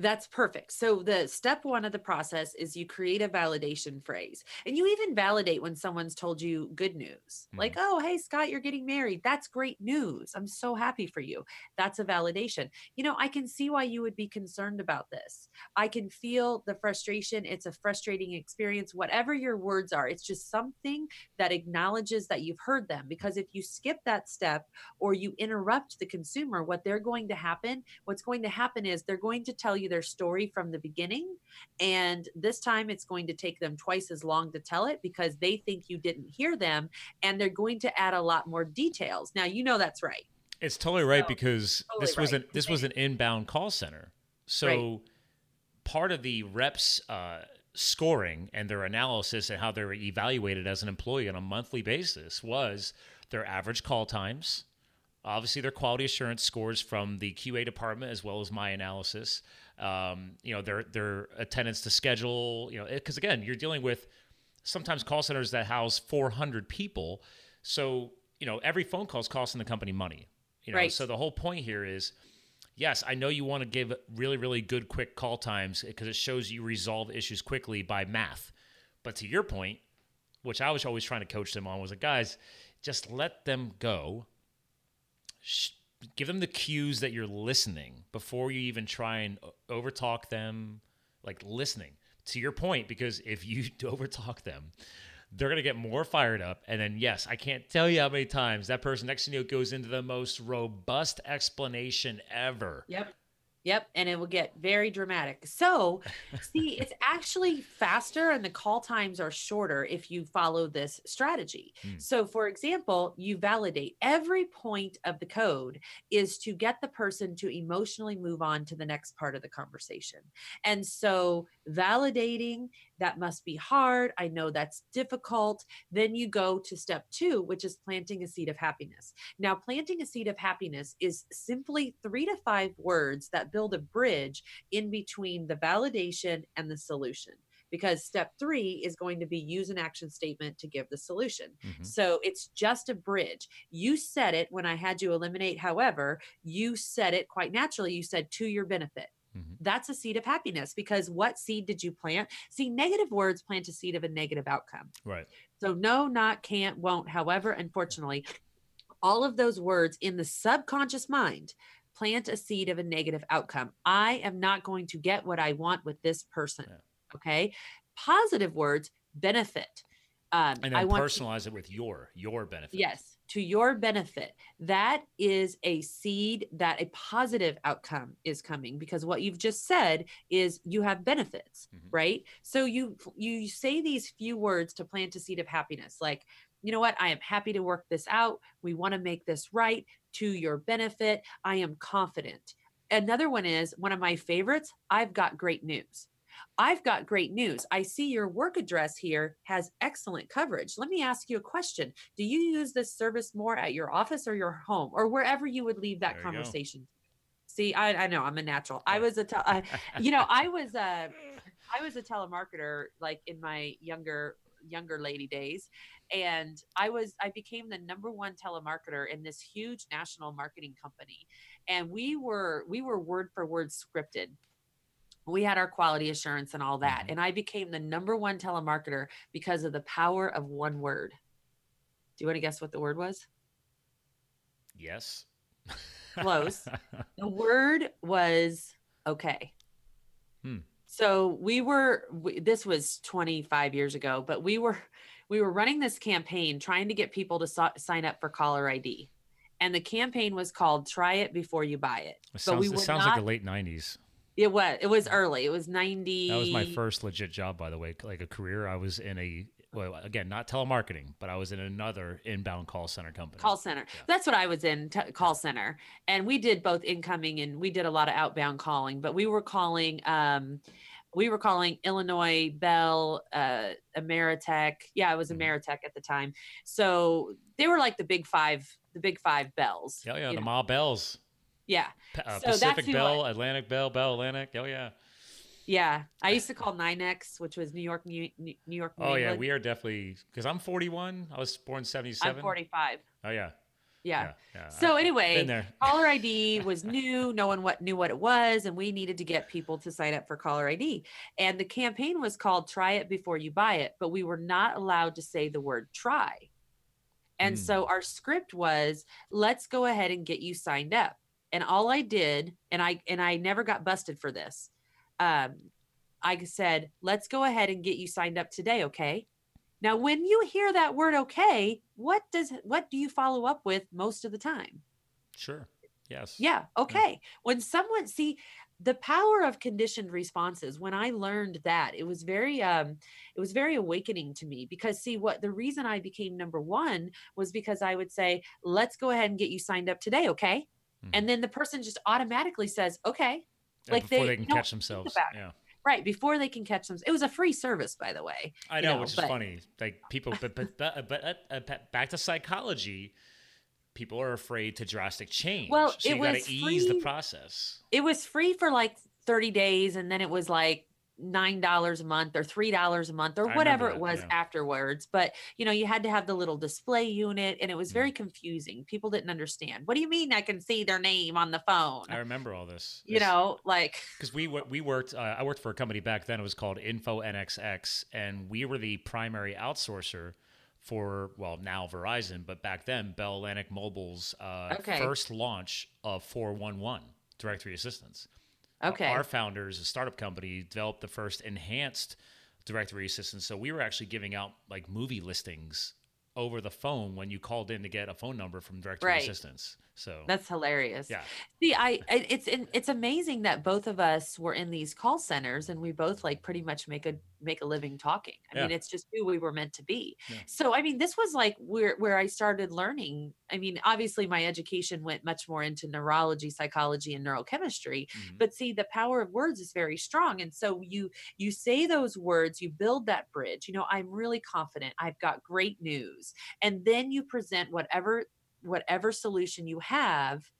S3: that's perfect. So the step one of the process is you create a validation phrase, and you even validate when someone's told you good news, like, mm-hmm. "Oh, hey Scott, you're getting married. That's great news. I'm so happy for you." That's a validation. You know, I can see why you would be concerned about this. I can feel the frustration. It's a frustrating experience. Whatever your words are, it's just something that acknowledges that you've heard them. Because if you skip that step or you interrupt the consumer, what they're going to happen, what's going to happen is they're going to tell you their story from the beginning. And this time it's going to take them twice as long to tell it because they think you didn't hear them. And they're going to add a lot more details. Now, you know that's right.
S2: It's totally right
S3: So,
S2: because
S3: totally
S2: this was
S3: right.
S2: an this was an inbound call center. So part of the reps uh, scoring and their analysis and how they're evaluated as an employee on a monthly basis was their average call times, obviously their quality assurance scores from the QA department as well as my analysis. Um, you know their their attendance to schedule. You know because again you're dealing with sometimes call centers that house 400 people, so you know every phone call is costing the company money. You know,
S3: Right.
S2: so the whole point here is yes, I know you want to give really, really good quick call times because it shows you resolve issues quickly by math. But to your point, which I was always trying to coach them on, was like, guys, just let them go. Give them the cues that you're listening before you even try and overtalk them, like listening. To your point, because if you overtalk them, they're going to get more fired up. And then, yes, I can't tell you how many times that person next to you goes into the most robust explanation ever.
S3: Yep. Yep. And it will get very dramatic. So, see, it's actually faster and the call times are shorter if you follow this strategy.
S2: Hmm.
S3: So, for example, you validate every point of the code is to get the person to emotionally move on to the next part of the conversation. And so, validating that must be hard. I know that's difficult. Then you go to step two, which is planting a seed of happiness. Now, planting a seed of happiness is simply three to five words that build a bridge in between the validation and the solution. Because step three is going to be use an action statement to give the solution.
S2: Mhm.
S3: So it's just a bridge. You said it when I had you eliminate, however, you said it quite naturally. You said to your benefit.
S2: Mhm.
S3: That's a seed of happiness because what seed did you plant? See, negative words plant a seed of a negative outcome.
S2: Right.
S3: So no, not, can't, won't. However, unfortunately, all of those words in the subconscious mind plant a seed of a negative outcome. I am not going to get what I want with this person.
S2: Yeah.
S3: Okay. Positive words benefit. Um,
S2: And
S3: I
S2: then
S3: want to-
S2: personalize it with your your benefit.
S3: Yes, to your benefit. That is a seed that a positive outcome is coming because what you've just said is you have benefits,
S2: Mhm.
S3: right? So you you say these few words to plant a seed of happiness like you know what? I am happy to work this out. We want to make this right to your benefit. I am confident. Another one is one of my favorites. I've got great news. I've got great news. I see your work address here has excellent coverage. Let me ask you a question. Do you use this service more at your office or your home or wherever you would leave that
S2: There
S3: conversation? See, I, I know I'm a natural. I was a, tel- I, uh, you know, I was a, I was a telemarketer like in my younger younger lady days and i was i became the number one telemarketer in this huge national marketing company and we were we were word for word scripted we had our quality assurance and all that
S2: Mhm.
S3: and i became the number one telemarketer because of the power of one word do you want to guess what the word was
S2: Yes.
S3: Close. the word was okay
S2: Hmm.
S3: so we were we, this was 25 years ago but we were we were running this campaign trying to get people to so- sign up for caller id and the campaign was called try it before you buy it
S2: It
S3: so
S2: sounds,
S3: we
S2: it sounds
S3: not
S2: like the late '90s.
S3: It was it was early it was 90
S2: That was my first legit job, by the way, like a career. I was in a well, again, not telemarketing, but I was in another inbound call center company.
S3: call center that's what i was in t- call center and we did both incoming and we did a lot of outbound calling but we were calling um we were calling illinois bell uh ameritech yeah it was
S2: Mhm.
S3: ameritech at the time so they were like the big five the big five bells
S2: Yeah, yeah, the
S3: know?
S2: Ma Bells,
S3: yeah
S2: uh,
S3: So
S2: Pacific Bell, Atlantic Bell, Bell Atlantic. Oh yeah.
S3: yeah i used to call NYNEX which was new york new, new york New
S2: Oh yeah, we are definitely because I'm 41. I was born 77.
S3: i'm 45
S2: Oh yeah.
S3: yeah.
S2: yeah.
S3: So
S2: I-
S3: anyway, caller ID was new. No one what knew what it was, and we needed to get people to sign up for caller ID. And the campaign was called "Try It Before You Buy It," but we were not allowed to say the word "try." And
S2: Hmm.
S3: so our script was, "Let's go ahead and get you signed up." And all I did, and I and I never got busted for this. Um, I said, "Let's go ahead and get you signed up today, okay?" Now, when you hear that word "okay," what does what do you follow up with most of the time?
S2: Sure. Yes.
S3: Yeah. Okay. When someone see the power of conditioned responses, when I learned that, it was very um it was very awakening to me because see what the reason I became number 1 was because I would say, "Let's go ahead and get you signed up today, okay?"
S2: Mhm.
S3: And then the person just automatically says, "Okay."
S2: Yeah,
S3: like they
S2: they, can catch themselves. Yeah.
S3: Right, before they can catch them. It was a free service by the way.
S2: I know,
S3: know,
S2: which is
S3: but-
S2: funny. Like people, but but but, but uh, uh, back to psychology. People are afraid to drastic change.
S3: Well,
S2: so
S3: it
S2: you got
S3: was
S2: to ease the process.
S3: it was free for like 30 days and then it was like nine dollars a month or three dollars a month or whatever
S2: that,
S3: it was
S2: yeah.
S3: afterwards but you know you had to have the little display unit and it was
S2: Mhm.
S3: very confusing people didn't understand what do you mean i can see their name on the phone
S2: I remember all this.
S3: you know like
S2: because we we worked. Uh, I worked for a company back then. It was called Info NXX, and we were the primary outsourcer for well now Verizon, but back then Bell Atlantic Mobile's uh,
S3: Okay.
S2: first launch of 411 directory assistance.
S3: Uh, okay
S2: Our founders, a startup company, developed the first enhanced directory assistance. So we were actually giving out like movie listings over the phone when you called in to get a phone number from directory
S3: Right.
S2: assistance. So
S3: that's hilarious
S2: yeah,
S3: See, I I- it's it's amazing that both of us were in these call centers and we both like pretty much make a make a living talking. I mean, it's just who we were meant to be.
S2: Yeah.
S3: So, I mean, this was like where where I started learning. I mean, obviously my education went much more into neurology, psychology and neurochemistry,
S2: Mhm.
S3: but see the power of words is very strong and so you you say those words you build that bridge you know i'm really confident i've got great news and then you present whatever whatever solution you have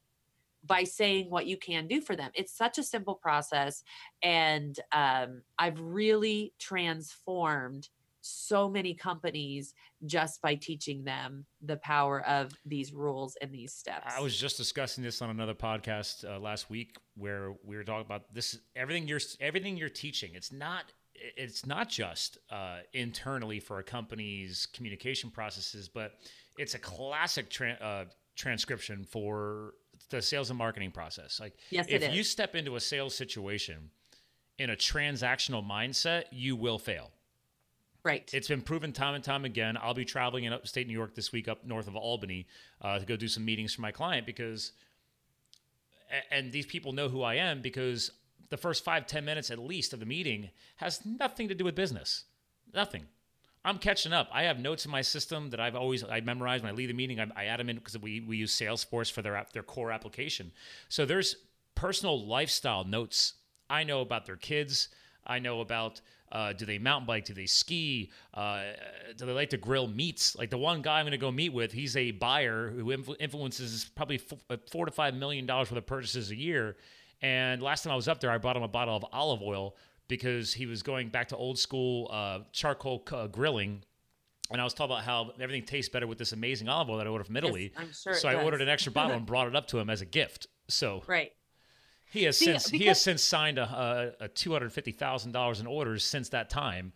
S3: by saying what you can do for them it's such a simple process and um, i've really transformed so many companies just by teaching them the power of these rules and these steps
S2: I was just discussing this on another podcast uh, last week where we were talking about this. Everything you're everything you're teaching. It's not. It's not just uh, internally for a company's communication processes, but it's a classic tra- uh, transcription for the sales and marketing process. Like
S3: Yes,
S2: if you step into a sales situation in a transactional mindset, you will fail.
S3: Right.
S2: It's been proven time and time again. I'll be traveling in upstate New York this week, up north of Albany, uh, to go do some meetings for my client because, and these people know who I am because the first five ten minutes at least of the meeting has nothing to do with business, nothing. I'm catching up. I have notes in my system that I've always I memorize when I leave the meeting. I, I add them in because we, we use Salesforce for their app, their core application. So there's personal lifestyle notes. I know about their kids. I know about uh, do they mountain bike? Do they ski? Uh, do they like to grill meats? Like the one guy I'm going to go meet with, he's a buyer who influ- influences probably f- uh, four to five million dollars worth of purchases a year. And last time I was up there, I bought him a bottle of olive oil because he was going back to old school uh, charcoal uh, grilling. And I was talking about how everything tastes better with this amazing olive oil that I ordered from Italy.
S3: I'm sure
S2: so I ordered an extra bottle and brought it up to him as a gift. So
S3: right.
S2: he has
S3: See,
S2: since he has since signed a, a, a two hundred fifty thousand dollars in orders since that time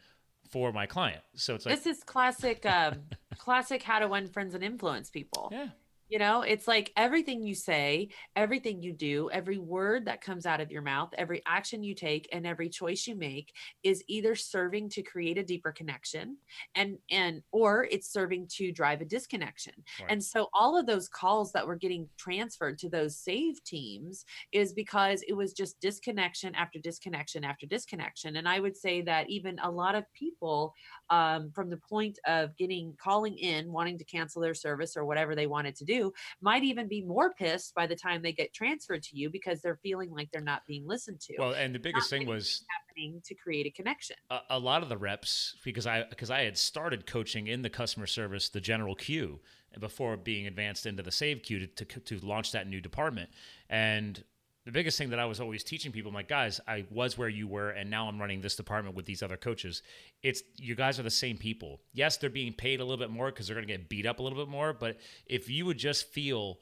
S2: for my client. So it's like
S3: this is classic um classic how to win friends and influence people.
S2: yeah,
S3: You know, it's like everything you say, everything you do, every word that comes out of your mouth, every action you take, and every choice you make is either serving to create a deeper connection and and or it's serving to drive a disconnection.
S2: Right.
S3: And so all of those calls that were getting transferred to those save teams is because it was just disconnection after disconnection after disconnection. And I would say that even a lot of people um, from the point of getting calling in wanting to cancel their service or whatever they wanted to do might even be more pissed by the time they get transferred to you because they're feeling like they're not being listened to
S2: well, and the biggest thing was
S3: happening to create a connection
S2: a, a lot of the reps because I because I had started coaching in the customer service, the general queue, before being advanced into the save queue to, to, to launch that new department. And the biggest thing that I was always teaching people, I'm like, guys, I was where you were, and now I'm running this department with these other coaches. It's you guys are the same people. Yes, they're being paid a little bit more because they're going to get beat up a little bit more. But if you would just feel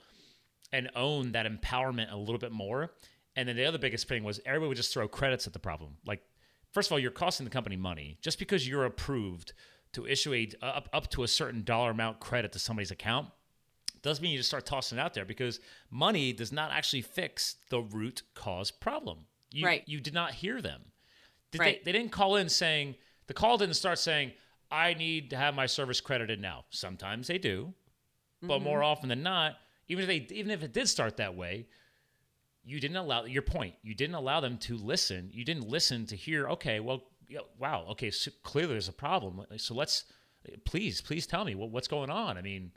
S2: and own that empowerment a little bit more. And then the other biggest thing was everybody would just throw credits at the problem. Like, first of all, you're costing the company money just because you're approved to issue a up, up to a certain dollar amount credit to somebody's account. Doesn't mean you just start tossing it out there because money does not actually fix the root cause problem. You,
S3: Right.
S2: You did not hear them. Did
S3: Right.
S2: they, they didn't call in saying the call didn't start saying I need to have my service credited now. Sometimes they do, but
S3: Mm-hmm.
S2: more often than not, even if they even if it did start that way, you didn't allow your point. You didn't allow them to listen. You didn't listen to hear. Okay, well, wow. Okay, so clearly there's a problem. So let's please, please tell me what, what's going on. I mean,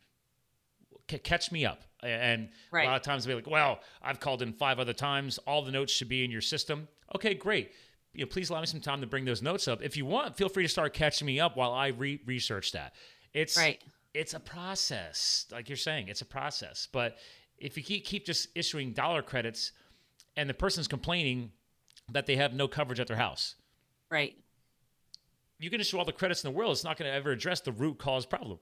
S2: c- catch me up. And a lot of times they'll be like, well, I've called in five other times. All the notes should be in your system. Okay, great. You know, please allow me some time to bring those notes up. If you want, feel free to start catching me up while I re- research that. It's
S3: Right.
S2: It's a process, like you're saying. It's a process. But if you keep keep just issuing dollar credits, and the person's complaining that they have no coverage at their house,
S3: right
S2: you can issue all the credits in the world. It's not going to ever address the root cause problem.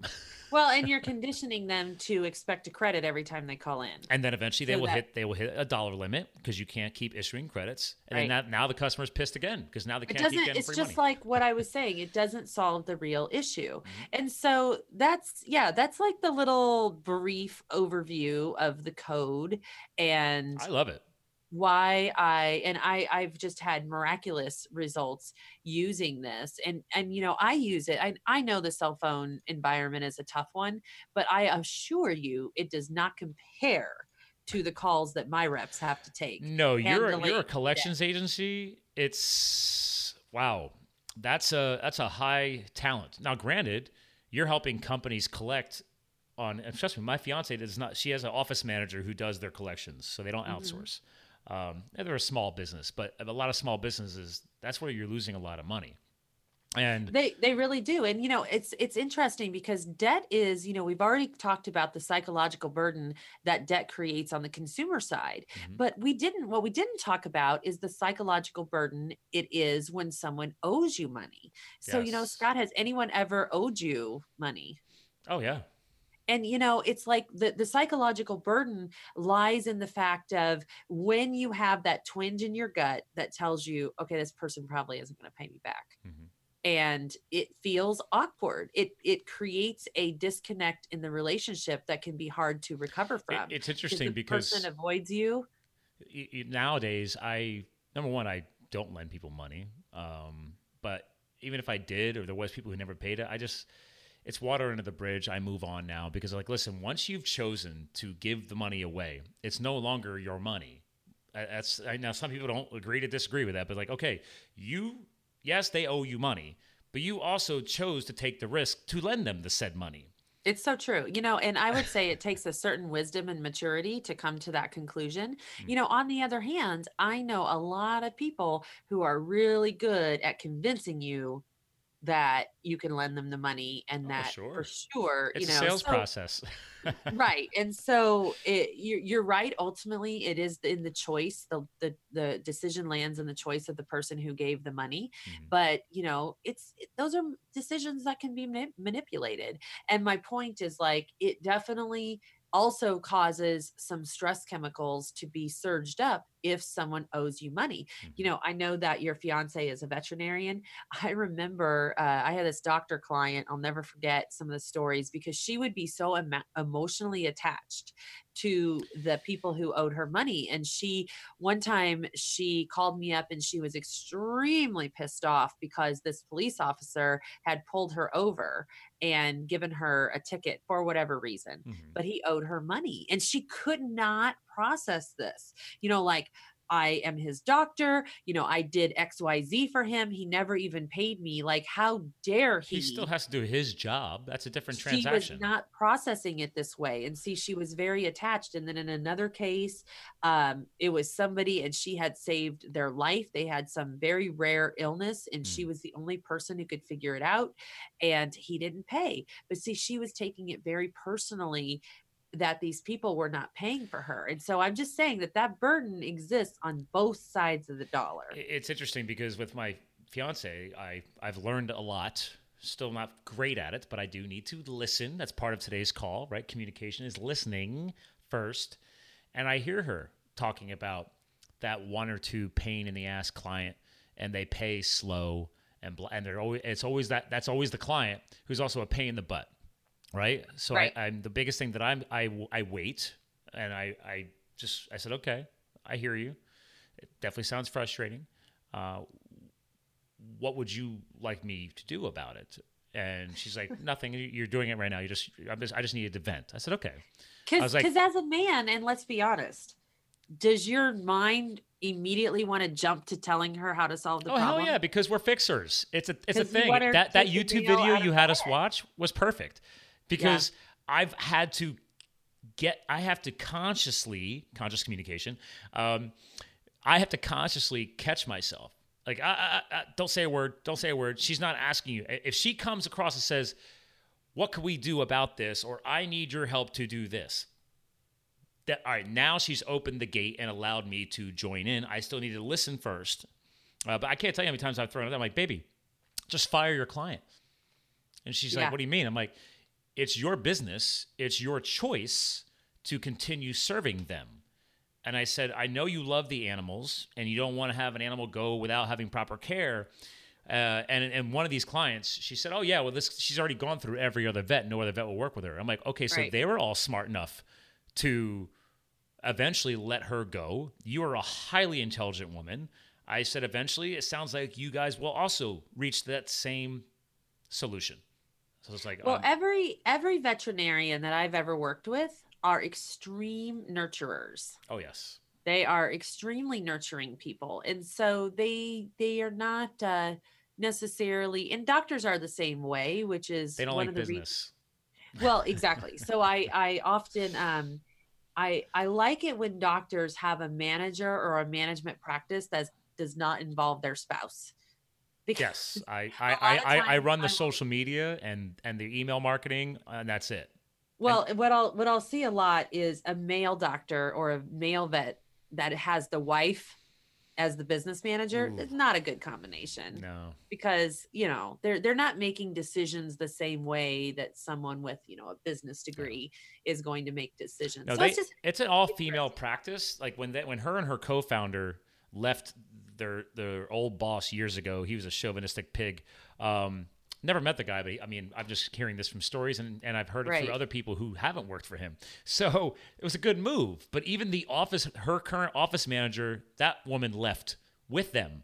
S3: well and you're conditioning them to expect a credit every time they call in
S2: And then eventually they will
S3: that-
S2: hit they will hit a dollar limit because you can't keep issuing credits. And
S3: Right.
S2: then that, now the customer's pissed again because now they can't it
S3: doesn't
S2: keep getting
S3: it's
S2: free
S3: just
S2: money.
S3: like what i was saying it doesn't solve the real issue
S2: Mm-hmm.
S3: and so that's yeah that's like the little brief overview of the code and
S2: I love it.
S3: Why i and i i've just had miraculous results using this and and you know i use it i, I know the cell phone environment is a tough one but i assure you it does not compare to the calls that my reps have to take
S2: No, you're a, you're a collections agency. It's wow. That's a that's a high talent. Now, granted, you're helping companies collect on. And trust me, my fiance does not. She has an office manager who does their collections, so they don't
S3: Mm-hmm.
S2: Um, they're a small business, but a lot of small businesses, that's where you're losing a lot of money. And
S3: They they really do. And you know, it's it's interesting because debt is, you know, we've already talked about the psychological burden that debt creates on the consumer side.
S2: Mhm.
S3: But we didn't what we didn't talk about is the psychological burden it is when someone owes you money. So, you know, Scott, has anyone ever owed you money?
S2: oh yeah,
S3: and you know it's like the, the psychological burden lies in the fact of when you have that twinge in your gut that tells you okay this person probably isn't going to pay me back.
S2: Mhm.
S3: and it feels awkward. It it creates a disconnect in the relationship that can be hard to recover
S2: It-
S3: from
S2: it's
S3: 'Cause
S2: interesting because
S3: person avoids you.
S2: y- y- nowadays I number one I don't lend people money, um, but even if I did or there was people who never paid it, I just it's water under the bridge. I move on now because like listen, once you've chosen to give the money away, it's no longer your money. That's I, now some people don't agree to disagree with that, but like okay, you yes they owe you money, but you also chose to take the risk to lend them the said money.
S3: It's so true. You know, and I would say it takes a certain wisdom and maturity to come to that conclusion.
S2: Mm.
S3: You know, on the other hand, I know a lot of people who are really good at convincing you that you can lend them the money and
S2: Oh,
S3: that
S2: sure.
S3: for sure,
S2: It's
S3: you
S2: a
S3: know,
S2: sales
S3: so-
S2: process.
S3: right and so it, you're, you're right ultimately it is in the choice the, the the decision lands in the choice of the person who gave the money
S2: Mhm.
S3: but you know it's it, those are decisions that can be mani- manipulated and my point is like it definitely also causes some stress chemicals to be surged up if someone owes you money you
S2: Mhm.
S3: know i know that your fiance is a veterinarian i remember uh, i had this doctor client i'll never forget some of the stories because she would be so emo- emotionally attached to the people who owed her money and she one time she called me up and she was extremely pissed off because this police officer had pulled her over and given her a ticket for whatever reason
S2: Mhm.
S3: but he owed her money and she could not process this you know like I am his doctor. You know, I did XYZ for him. He never even paid me. Like, how dare he?
S2: He still has to do his job. That's a different
S3: she
S2: transaction.
S3: was not processing it this way and see she was very attached and then in another case um it was somebody and she had saved their life they had some very rare illness and she
S2: Mm.
S3: was the only person who could figure it out and he didn't pay but see she was taking it very personally that these people were not paying for her and so i'm just saying that that burden exists on both sides of the dollar
S2: It's interesting because with my fiance, I I've learned a lot. Still not great at it, but I do need to listen. That's part of today's call, right? Communication is listening first. And I hear her talking about that one or two pain in the ass client, and they pay slow, and bl- and they're always it's always that that's always the client who's also a pain in the butt, right? So
S3: Right.
S2: I, I'm the biggest thing that I'm I I wait, and I I just I said okay, I hear you. It definitely sounds frustrating. Uh, what would you like me to do about it? And she's like, nothing. You- You're doing it right now. You just, I'm just, I just needed to vent. I said, okay.
S3: Because
S2: like-
S3: as a man, and let's be honest, does your mind immediately want to jump to telling her how to solve the
S2: oh
S3: problem?
S2: hell yeah, because we're fixers. It's a, it's a thing. That that YouTube video you had us watch was perfect, because I've had to get, I have to consciously, conscious communication. Um, I have to consciously catch myself. Like, I, I, I, don't say a word. Don't say a word. She's not asking you. If she comes across and says, "What can we do about this?" or "I need your help to do this," that all right. Now she's opened the gate and allowed me to join in. I still need to listen first, uh, but I can't tell you how many times I've thrown it. I'm like, "Baby, just fire your client," and she's
S3: Yeah.
S2: like, "What do you mean?" I'm like, "It's your business. It's your choice to continue serving them." And I said, I know you love the animals and you don't want to have an animal go without having proper care. Uh, and and one of these clients, she said, "Oh yeah, well this she's already gone through every other vet. No other vet will work with her." I'm like, "Okay, so
S3: Right.
S2: they were all smart enough to eventually let her go. You are a highly intelligent woman." I said, "Eventually, it sounds like you guys will also reach that same solution." So it's like,
S3: Well,
S2: um,
S3: every every veterinarian that I've ever worked with are extreme nurturers.
S2: oh yes,
S3: They are extremely nurturing people, and so they they are not uh, necessarily. And doctors are the same way, which is
S2: they don't
S3: one
S2: like
S3: of the
S2: business.
S3: well exactly so i i often um i i like it when doctors have a manager or a management practice that does not involve their spouse
S2: Yes, I I, I, I, run the
S3: I'm-
S2: social media and and the email marketing, and that's it.
S3: well what i'll what i'll see a lot is a male doctor or a male vet that has the wife as the business manager
S2: Ooh.
S3: it's not a good combination
S2: No,
S3: because you know they're they're not making decisions the same way that someone with you know a business degree is going to make decisions
S2: no,
S3: so
S2: they,
S3: it's just
S2: it's an all female practice. Like when they, when her and her co-founder left their their old boss years ago, he was a chauvinistic pig. Um, never met the guy, but he, I mean, I'm just hearing this from stories, and, and I've heard it
S3: Right.
S2: through other people who haven't worked for him. So it was a good move. But even the office, her current office manager, that woman left with them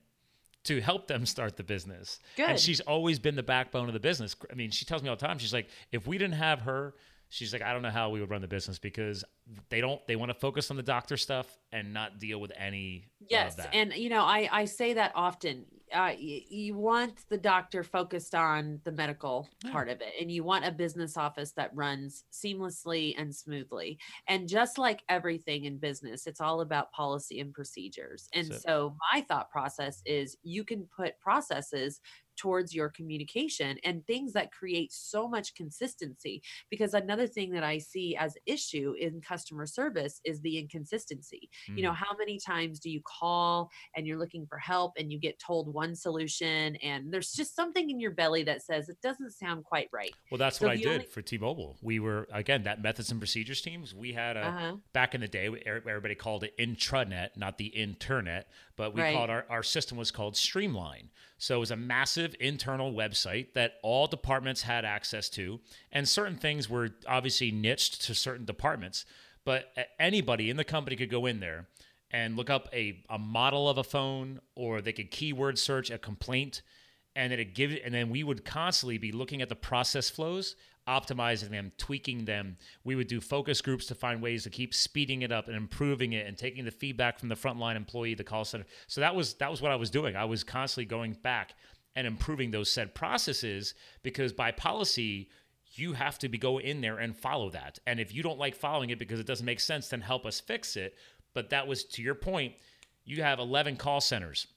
S2: to help them start the business.
S3: Good.
S2: And she's always been the backbone of the business. I mean, she tells me all the time. She's like, if we didn't have her, she's like, I don't know how we would run the business because they don't. They want to focus on the doctor stuff and not deal with any
S3: Yes,
S2: of that.
S3: and you know, I I say that often. Uh, y- you want the doctor focused on the medical part of it, and you want a business office that runs seamlessly and smoothly. And just like everything in business, it's all about policy and procedures. And
S2: it.
S3: so, my thought process is you can put processes towards your communication and things that create so much consistency because another thing that i see as issue in customer service is the inconsistency you know
S2: Mm.
S3: how many times do you call and you're looking for help and you get told one solution and there's just something in your belly that says it doesn't sound quite right
S2: Well, that's
S3: So
S2: what I did
S3: only-
S2: for T-Mobile. We were again that methods and procedures teams. We had a
S3: Uh-huh.
S2: back in the day. er- Everybody called it intranet, not the internet, but we
S3: Right.
S2: called our our system was called Streamline. So it was a massive internal website that all departments had access to, and certain things were obviously niched to certain departments. But anybody in the company could go in there and look up a, a model of a phone, or they could keyword search a complaint and then it give and then we would constantly be looking at the process flows optimizing them tweaking them we would do focus groups to find ways to keep speeding it up and improving it and taking the feedback from the frontline employee the call center so that was that was what i was doing i was constantly going back and improving those said processes because by policy you have to be go in there and follow that and if you don't like following it because it doesn't make sense then help us fix it but that was to your point you have 11 call centers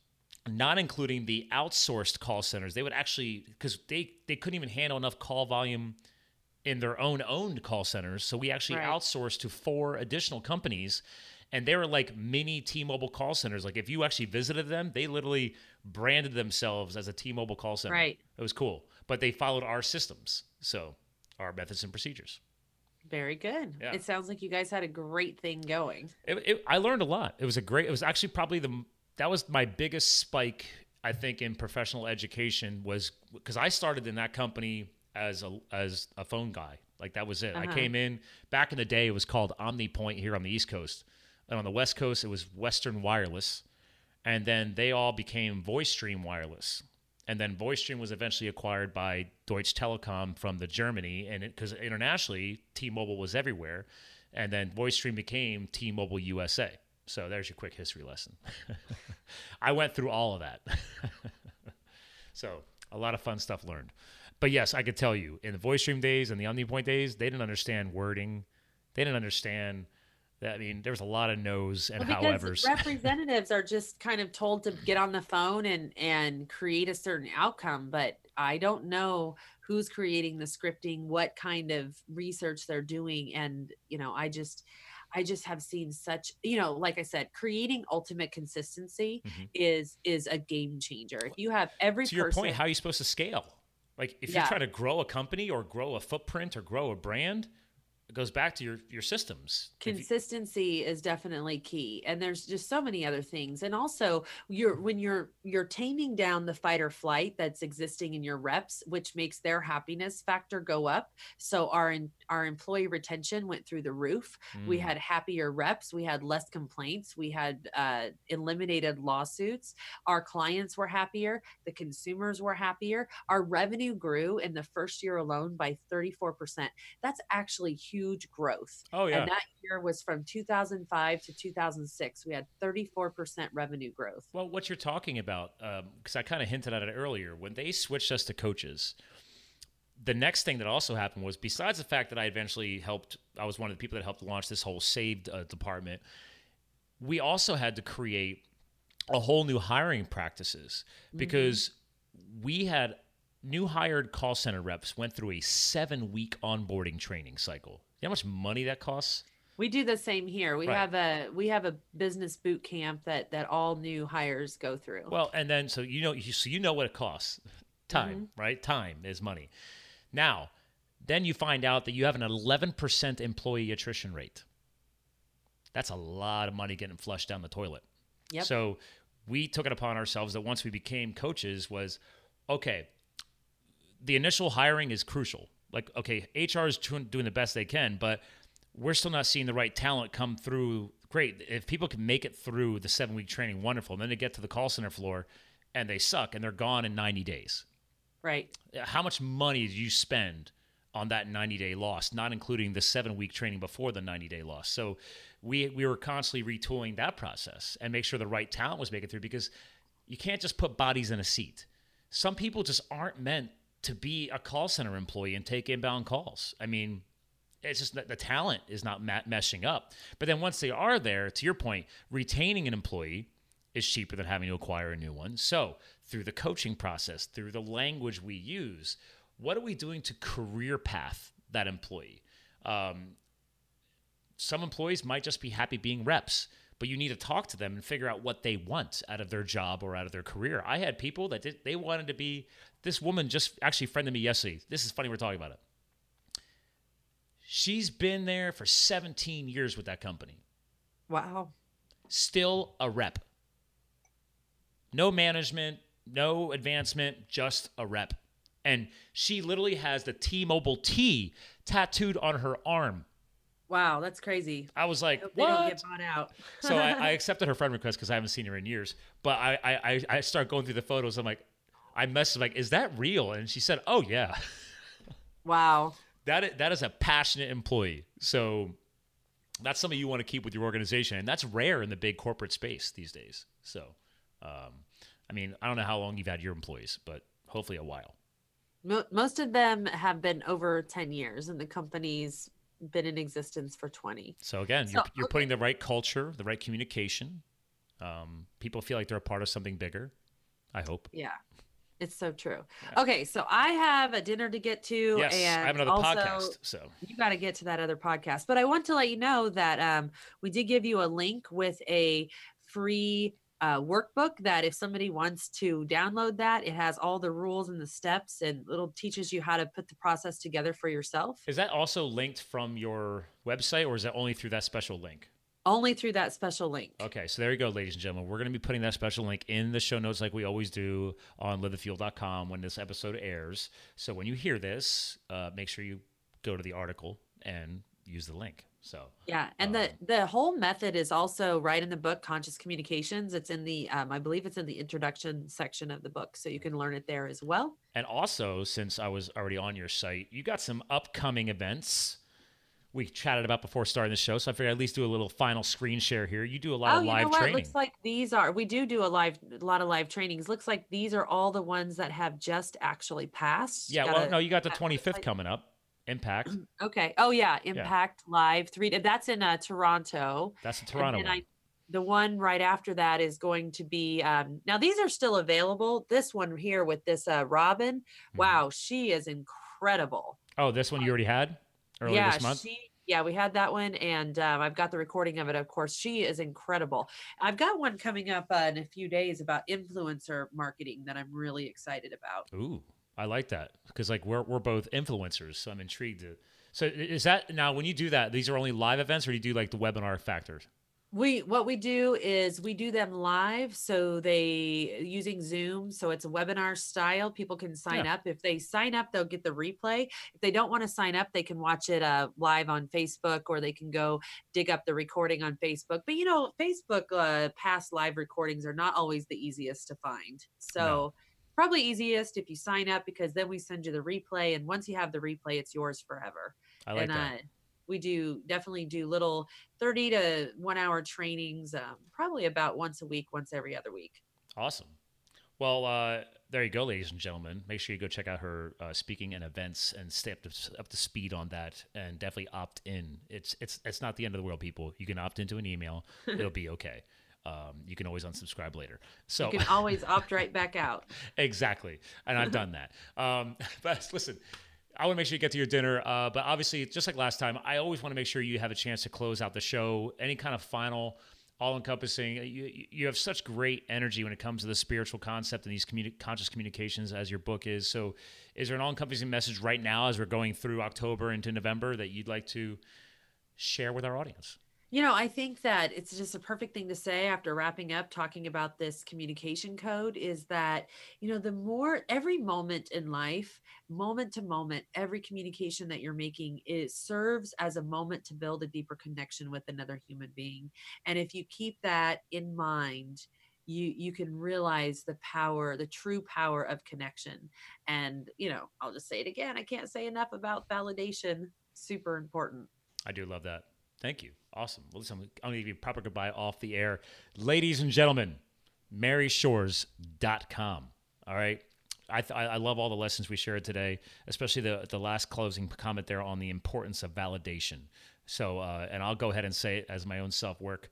S2: not including the outsourced call centers. They would actually because they they couldn't even handle enough call volume in their own owned call centers. So we actually
S3: Right.
S2: outsourced to four additional companies. And they were like mini T-Mobile call centers. Like if you actually visited them, they literally branded themselves as a T-Mobile call center.
S3: Right.
S2: It was cool, but they followed our systems, so our methods and procedures.
S3: very good
S2: Yeah.
S3: it sounds like you guys had a great thing going
S2: It, it, I learned a lot. It was a great. It was actually probably the that was my biggest spike. I think in professional education was because I started in that company as a as a phone guy. Like that was it. I
S3: Uh-huh.
S2: came in back in the day. It was called OmniPoint here on the East Coast, and on the West Coast it was Western Wireless, and then they all became VoiceStream Wireless. And then VoiceStream was eventually acquired by Deutsche Telekom from the Germany, and because internationally T-Mobile was everywhere, and then VoiceStream became T-Mobile USA. So there's your quick history lesson. I went through all of that, so a lot of fun stuff learned. But yes, I could tell you in the VoiceStream days and the OmniPoint days, they didn't understand wording. They didn't understand. I mean, there was a lot of no's and
S3: Well,
S2: howevers.
S3: representatives are just kind of told to get on the phone and and create a certain outcome but i don't know who's creating the scripting what kind of research they're doing and you know i just i just have seen such you know like i said creating ultimate consistency
S2: Mhm.
S3: is is a game changer if you have every
S2: to your
S3: person
S2: point, how are you supposed to scale? Like if
S3: Yeah.
S2: you're trying to grow a company or grow a footprint or grow a brand, it goes back to your your systems. If you-
S3: consistency is definitely key and there's just so many other things and also you're when you're you're taming down the fight or flight that's existing in your reps which makes their happiness factor go up so our in, our employee retention went through the roof we
S2: Mm.
S3: had happier reps we had less complaints we had uh, eliminated lawsuits our clients were happier the consumers were happier our revenue grew in the first year alone by 34% that's actually huge growth
S2: oh yeah,
S3: and that year was from 2005 to 2006. We had 34% revenue growth.
S2: Well, what you're talking about, because I kind of hinted at it earlier, when they switched us to coaches, the next thing that also happened was besides the fact that I eventually helped, I was one of the people that helped launch this whole saved uh, department. We also had to create a whole new hiring practices because we had new hired call center reps went through a seven week onboarding training cycle. You know how much money that costs?
S3: We do the same here. We
S2: Right.
S3: have a we have a business boot camp that that all new hires go through.
S2: Well, and then so you know, you, so you know what it costs. Time, right? Time is money. Now, then you find out that you have an 11% employee attrition rate. That's a lot of money getting flushed down the toilet.
S3: Yep.
S2: So we took it upon ourselves that once we became coaches was okay, the initial hiring is crucial. Like, okay, HR is doing the best they can, but we're still not seeing the right talent come through. Great. If people can make it through the seven week training, wonderful. And then they get to the call center floor and they suck and they're gone in 90 days.
S3: Right.
S2: How much money do you spend on that 90 day loss, not including the seven week training before the 90 day loss? So we, we were constantly retooling that process and make sure the right talent was making through because you can't just put bodies in a seat. Some people just aren't meant to be a call center employee and take inbound calls. I mean, it's just that the talent is not meshing up. But then once they are there, to your point, retaining an employee is cheaper than having to acquire a new one. So, through the coaching process, through the language we use, what are we doing to career path that employee? Um, some employees might just be happy being reps, but you need to talk to them and figure out what they want out of their job or out of their career. I had people that did, they wanted to be. This woman just actually friended me yesterday. This is funny. We're talking about it. She's been there for 17 years with that company.
S3: Wow.
S2: Still a rep. No management, no advancement, just a rep. And she literally has the T Mobile T tattooed on her arm.
S3: Wow, that's crazy.
S2: I was like,
S3: Hope
S2: what?
S3: they don't get bought out.
S2: so I, I accepted her friend request because I haven't seen her in years. But I, I, I- I start going through the photos. I'm like, I messaged like, is that real? And she said, oh yeah,
S3: wow.
S2: that is, that is a passionate employee. So that's something you want to keep with your organization, and that's rare in the big corporate space these days. So, um, I mean, I don't know how long you've had your employees, but hopefully a while.
S3: Most of them have been over 10 years and the company's been in existence for 20.
S2: So again, you're, you're
S3: okay.
S2: putting the right culture, the right communication. Um, people feel like they're a part of something bigger. I hope.
S3: Yeah. It's so true. Okay, so I have a dinner to get to
S2: Yes,
S3: and
S2: I have another
S3: also
S2: podcast. So
S3: you got to get to that other podcast. But I want to let you know that um, we did give you a link with a free uh, workbook that if somebody wants to download that, it has all the rules and the steps and it'll teaches you how to put the process together for yourself.
S2: Is that also linked from your website or is that only through that special link?
S3: Only through that special link.
S2: Okay, so there you go, ladies and gentlemen. We're going to be putting that special link in the show notes like we always do on livethefuel.com when this episode airs. So when you hear this, uh, make sure you go to the article and use the link. So
S3: Yeah, and the the whole method is also right in the book, Conscious Communications. It's in the, um, I believe it's in the introduction section of the book, so you can learn it there as well.
S2: And also, since I was already on your site, you got some upcoming events we chatted about before starting the show. So I figured I'd at least do a little final screen share here. You do a lot
S3: oh,
S2: of
S3: you
S2: live
S3: know what?
S2: training.
S3: Looks like these are. We do do a live, a lot of live trainings. Looks like these are all the ones that have just actually passed.
S2: yeah,
S3: Gotta-
S2: well, no, you got the 25th
S3: website-
S2: coming up. Impact.
S3: Okay. Oh yeah, Impact Live three. That's in uh, Toronto.
S2: That's the
S3: And
S2: Toronto
S3: then
S2: one.
S3: I, the one right after that is going to be um, now these are still available. This one here with this uh, Robin,
S2: Mm-hmm.
S3: wow, she is incredible.
S2: Oh, this one you already had earlier
S3: yeah,
S2: this month?
S3: she. Yeah, we had that one, and um, I've got the recording of it. Of course, she is incredible. I've got one coming up uh, in a few days about influencer marketing that I'm really excited about.
S2: Ooh, I like that because like we're we're both influencers, so I'm intrigued. To, so is that now when you do that? These are only live events, or do you do like the webinar factors?
S3: We what we do is we do them live, so they using Zoom, so it's a webinar style. People can sign up. If they sign up, they'll get the replay. If they don't want to sign up, they can watch it uh, live on Facebook, or they can go dig up the recording on Facebook. But you know, Facebook uh, past live recordings are not always the easiest to find. So probably easiest if you sign up because then we send you the replay, and once you have the replay, it's yours forever
S2: I like
S3: and
S2: that.
S3: uh, we do definitely do little 30 to one hour trainings um, probably about once a week once every other week
S2: Awesome. Well, uh, there you go, ladies and gentlemen. Make sure you go check out her uh, speaking and events and stay up to, up to speed on that, and definitely opt in. It's it's it's not the end of the world, people. You can opt into an email; it'll be okay. Um, you can always unsubscribe later. So
S3: you can always opt right back out
S2: exactly, and I've done that. Um, but listen, I want to make sure you get to your dinner. Uh, but obviously, just like last time, I always want to make sure you have a chance to close out the show. Any kind of final, all-encompassing. You, you have such great energy when it comes to the spiritual concept and these communi- conscious communications, as your book is. So, is there an all-encompassing message right now, as we're going through October into November, that you'd like to share with our audience?
S3: You know, I think that it's just a perfect thing to say after wrapping up talking about this communication code is that, you know, the more every moment in life, moment to moment, every communication that you're making it serves as a moment to build a deeper connection with another human being. And if you keep that in mind, you you can realize the power the true power of connection and you know i'll just say it again i can't say enough about validation super important
S2: I do love that. Thank you. Awesome. Well, listen, I'm going to give you a proper goodbye off the air. Ladies and gentlemen, maryshores.com. All right. I, th- I love all the lessons we shared today, especially the, the last closing comment there on the importance of validation. So, uh, and I'll go ahead and say it as my own self work.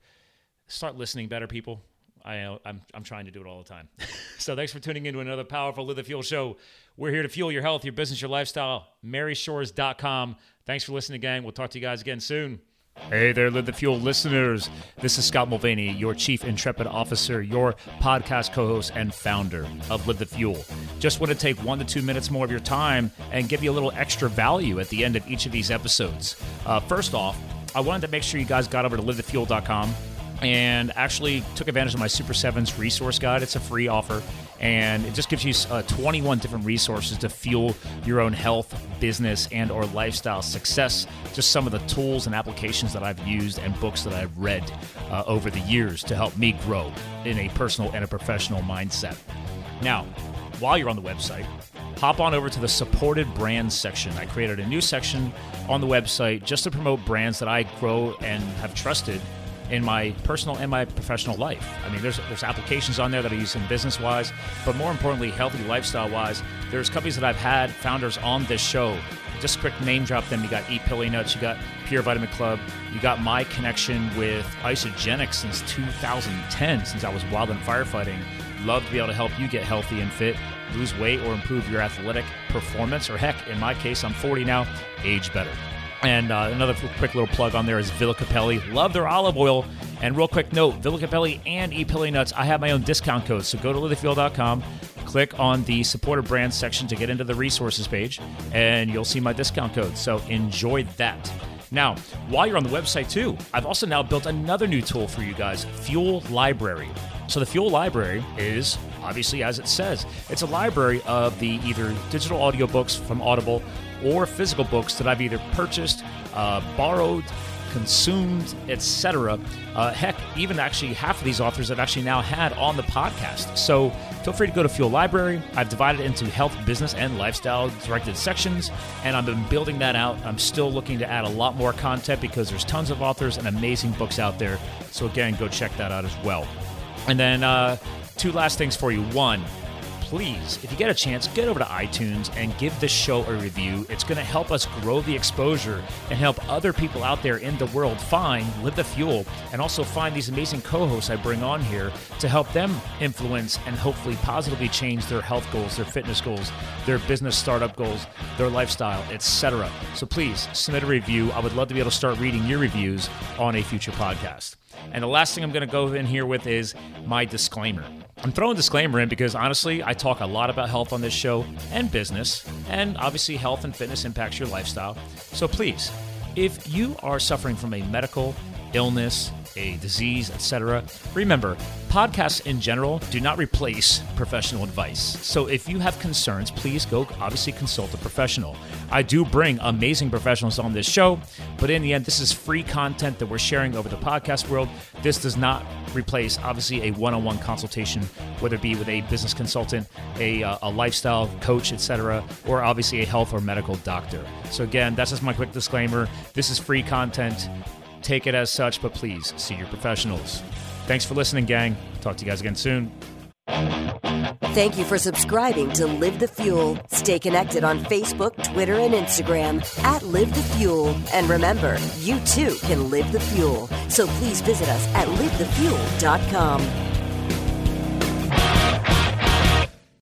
S2: Start listening better, people. I, uh, I'm, I'm trying to do it all the time. so thanks for tuning in to another powerful Live the Fuel show. We're here to fuel your health, your business, your lifestyle. MaryShores.com. Thanks for listening, gang. We'll talk to you guys again soon. Hey there, Live the Fuel listeners. This is Scott Mulvaney, your Chief Intrepid Officer, your podcast co host, and founder of Live the Fuel. Just want to take one to two minutes more of your time and give you a little extra value at the end of each of these episodes. Uh, first off, I wanted to make sure you guys got over to livethefuel.com and actually took advantage of my Super Sevens resource guide. It's a free offer, and it just gives you uh, 21 different resources to fuel your own health, business, and or lifestyle success. Just some of the tools and applications that I've used and books that I've read uh, over the years to help me grow in a personal and a professional mindset. Now, while you're on the website, hop on over to the supported brands section. I created a new section on the website just to promote brands that I grow and have trusted in my personal and my professional life. I mean, there's there's applications on there that I use in business wise, but more importantly, healthy lifestyle wise. There's companies that I've had founders on this show. Just quick name drop them. You got Eat Pili Nuts, you got Pure Vitamin Club, you got my connection with Isagenix since 2010, since I was wild and firefighting. Love to be able to help you get healthy and fit, lose weight, or improve your athletic performance. Or heck, in my case, I'm 40 now, age better. And uh, another quick little plug on there is Villa Cappelli. Love their olive oil. And real quick note Villa Cappelli and Eat Pili Nuts, I have my own discount code. So go to livethefuel.com, click on the supported brands section to get into the resources page, and you'll see my discount code. So enjoy that. Now, while you're on the website too, I've also now built another new tool for you guys Fuel Library. So the Fuel Library is obviously as it says, it's a library of the either digital audiobooks from Audible or physical books that I've either purchased, uh, borrowed, consumed, etc. Uh, heck, even actually half of these authors I've actually now had on the podcast. So feel free to go to Fuel Library. I've divided it into health, business, and lifestyle directed sections, and I've been building that out. I'm still looking to add a lot more content because there's tons of authors and amazing books out there. So again, go check that out as well. And then uh, two last things for you. One, please, if you get a chance, get over to iTunes and give this show a review. It's going to help us grow the exposure and help other people out there in the world find Live the Fuel and also find these amazing co hosts I bring on here to help them influence and hopefully positively change their health goals, their fitness goals, their business startup goals, their lifestyle, etc. So please submit a review. I would love to be able to start reading your reviews on a future podcast. And the last thing I'm going to go in here with is my disclaimer. I'm throwing disclaimer in because honestly, I talk a lot about health on this show and business, and obviously, health and fitness impacts your lifestyle. So please, if you are suffering from a medical illness, a disease, etc. Remember, podcasts in general do not replace professional advice. So if you have concerns, please go obviously consult a professional. I do bring amazing professionals on this show, but in the end, this is free content that we're sharing over the podcast world. This does not replace obviously a one-on-one consultation, whether it be with a business consultant, a, uh, a lifestyle coach, etc., or obviously a health or medical doctor. So again, that's just my quick disclaimer. This is free content. Take it as such, but please see your professionals. Thanks for listening, gang. Talk to you guys again soon.
S1: Thank you for subscribing to Live the Fuel. Stay connected on Facebook, Twitter, and Instagram at Live the Fuel. And remember, you too can live the fuel. So please visit us at livethefuel.com.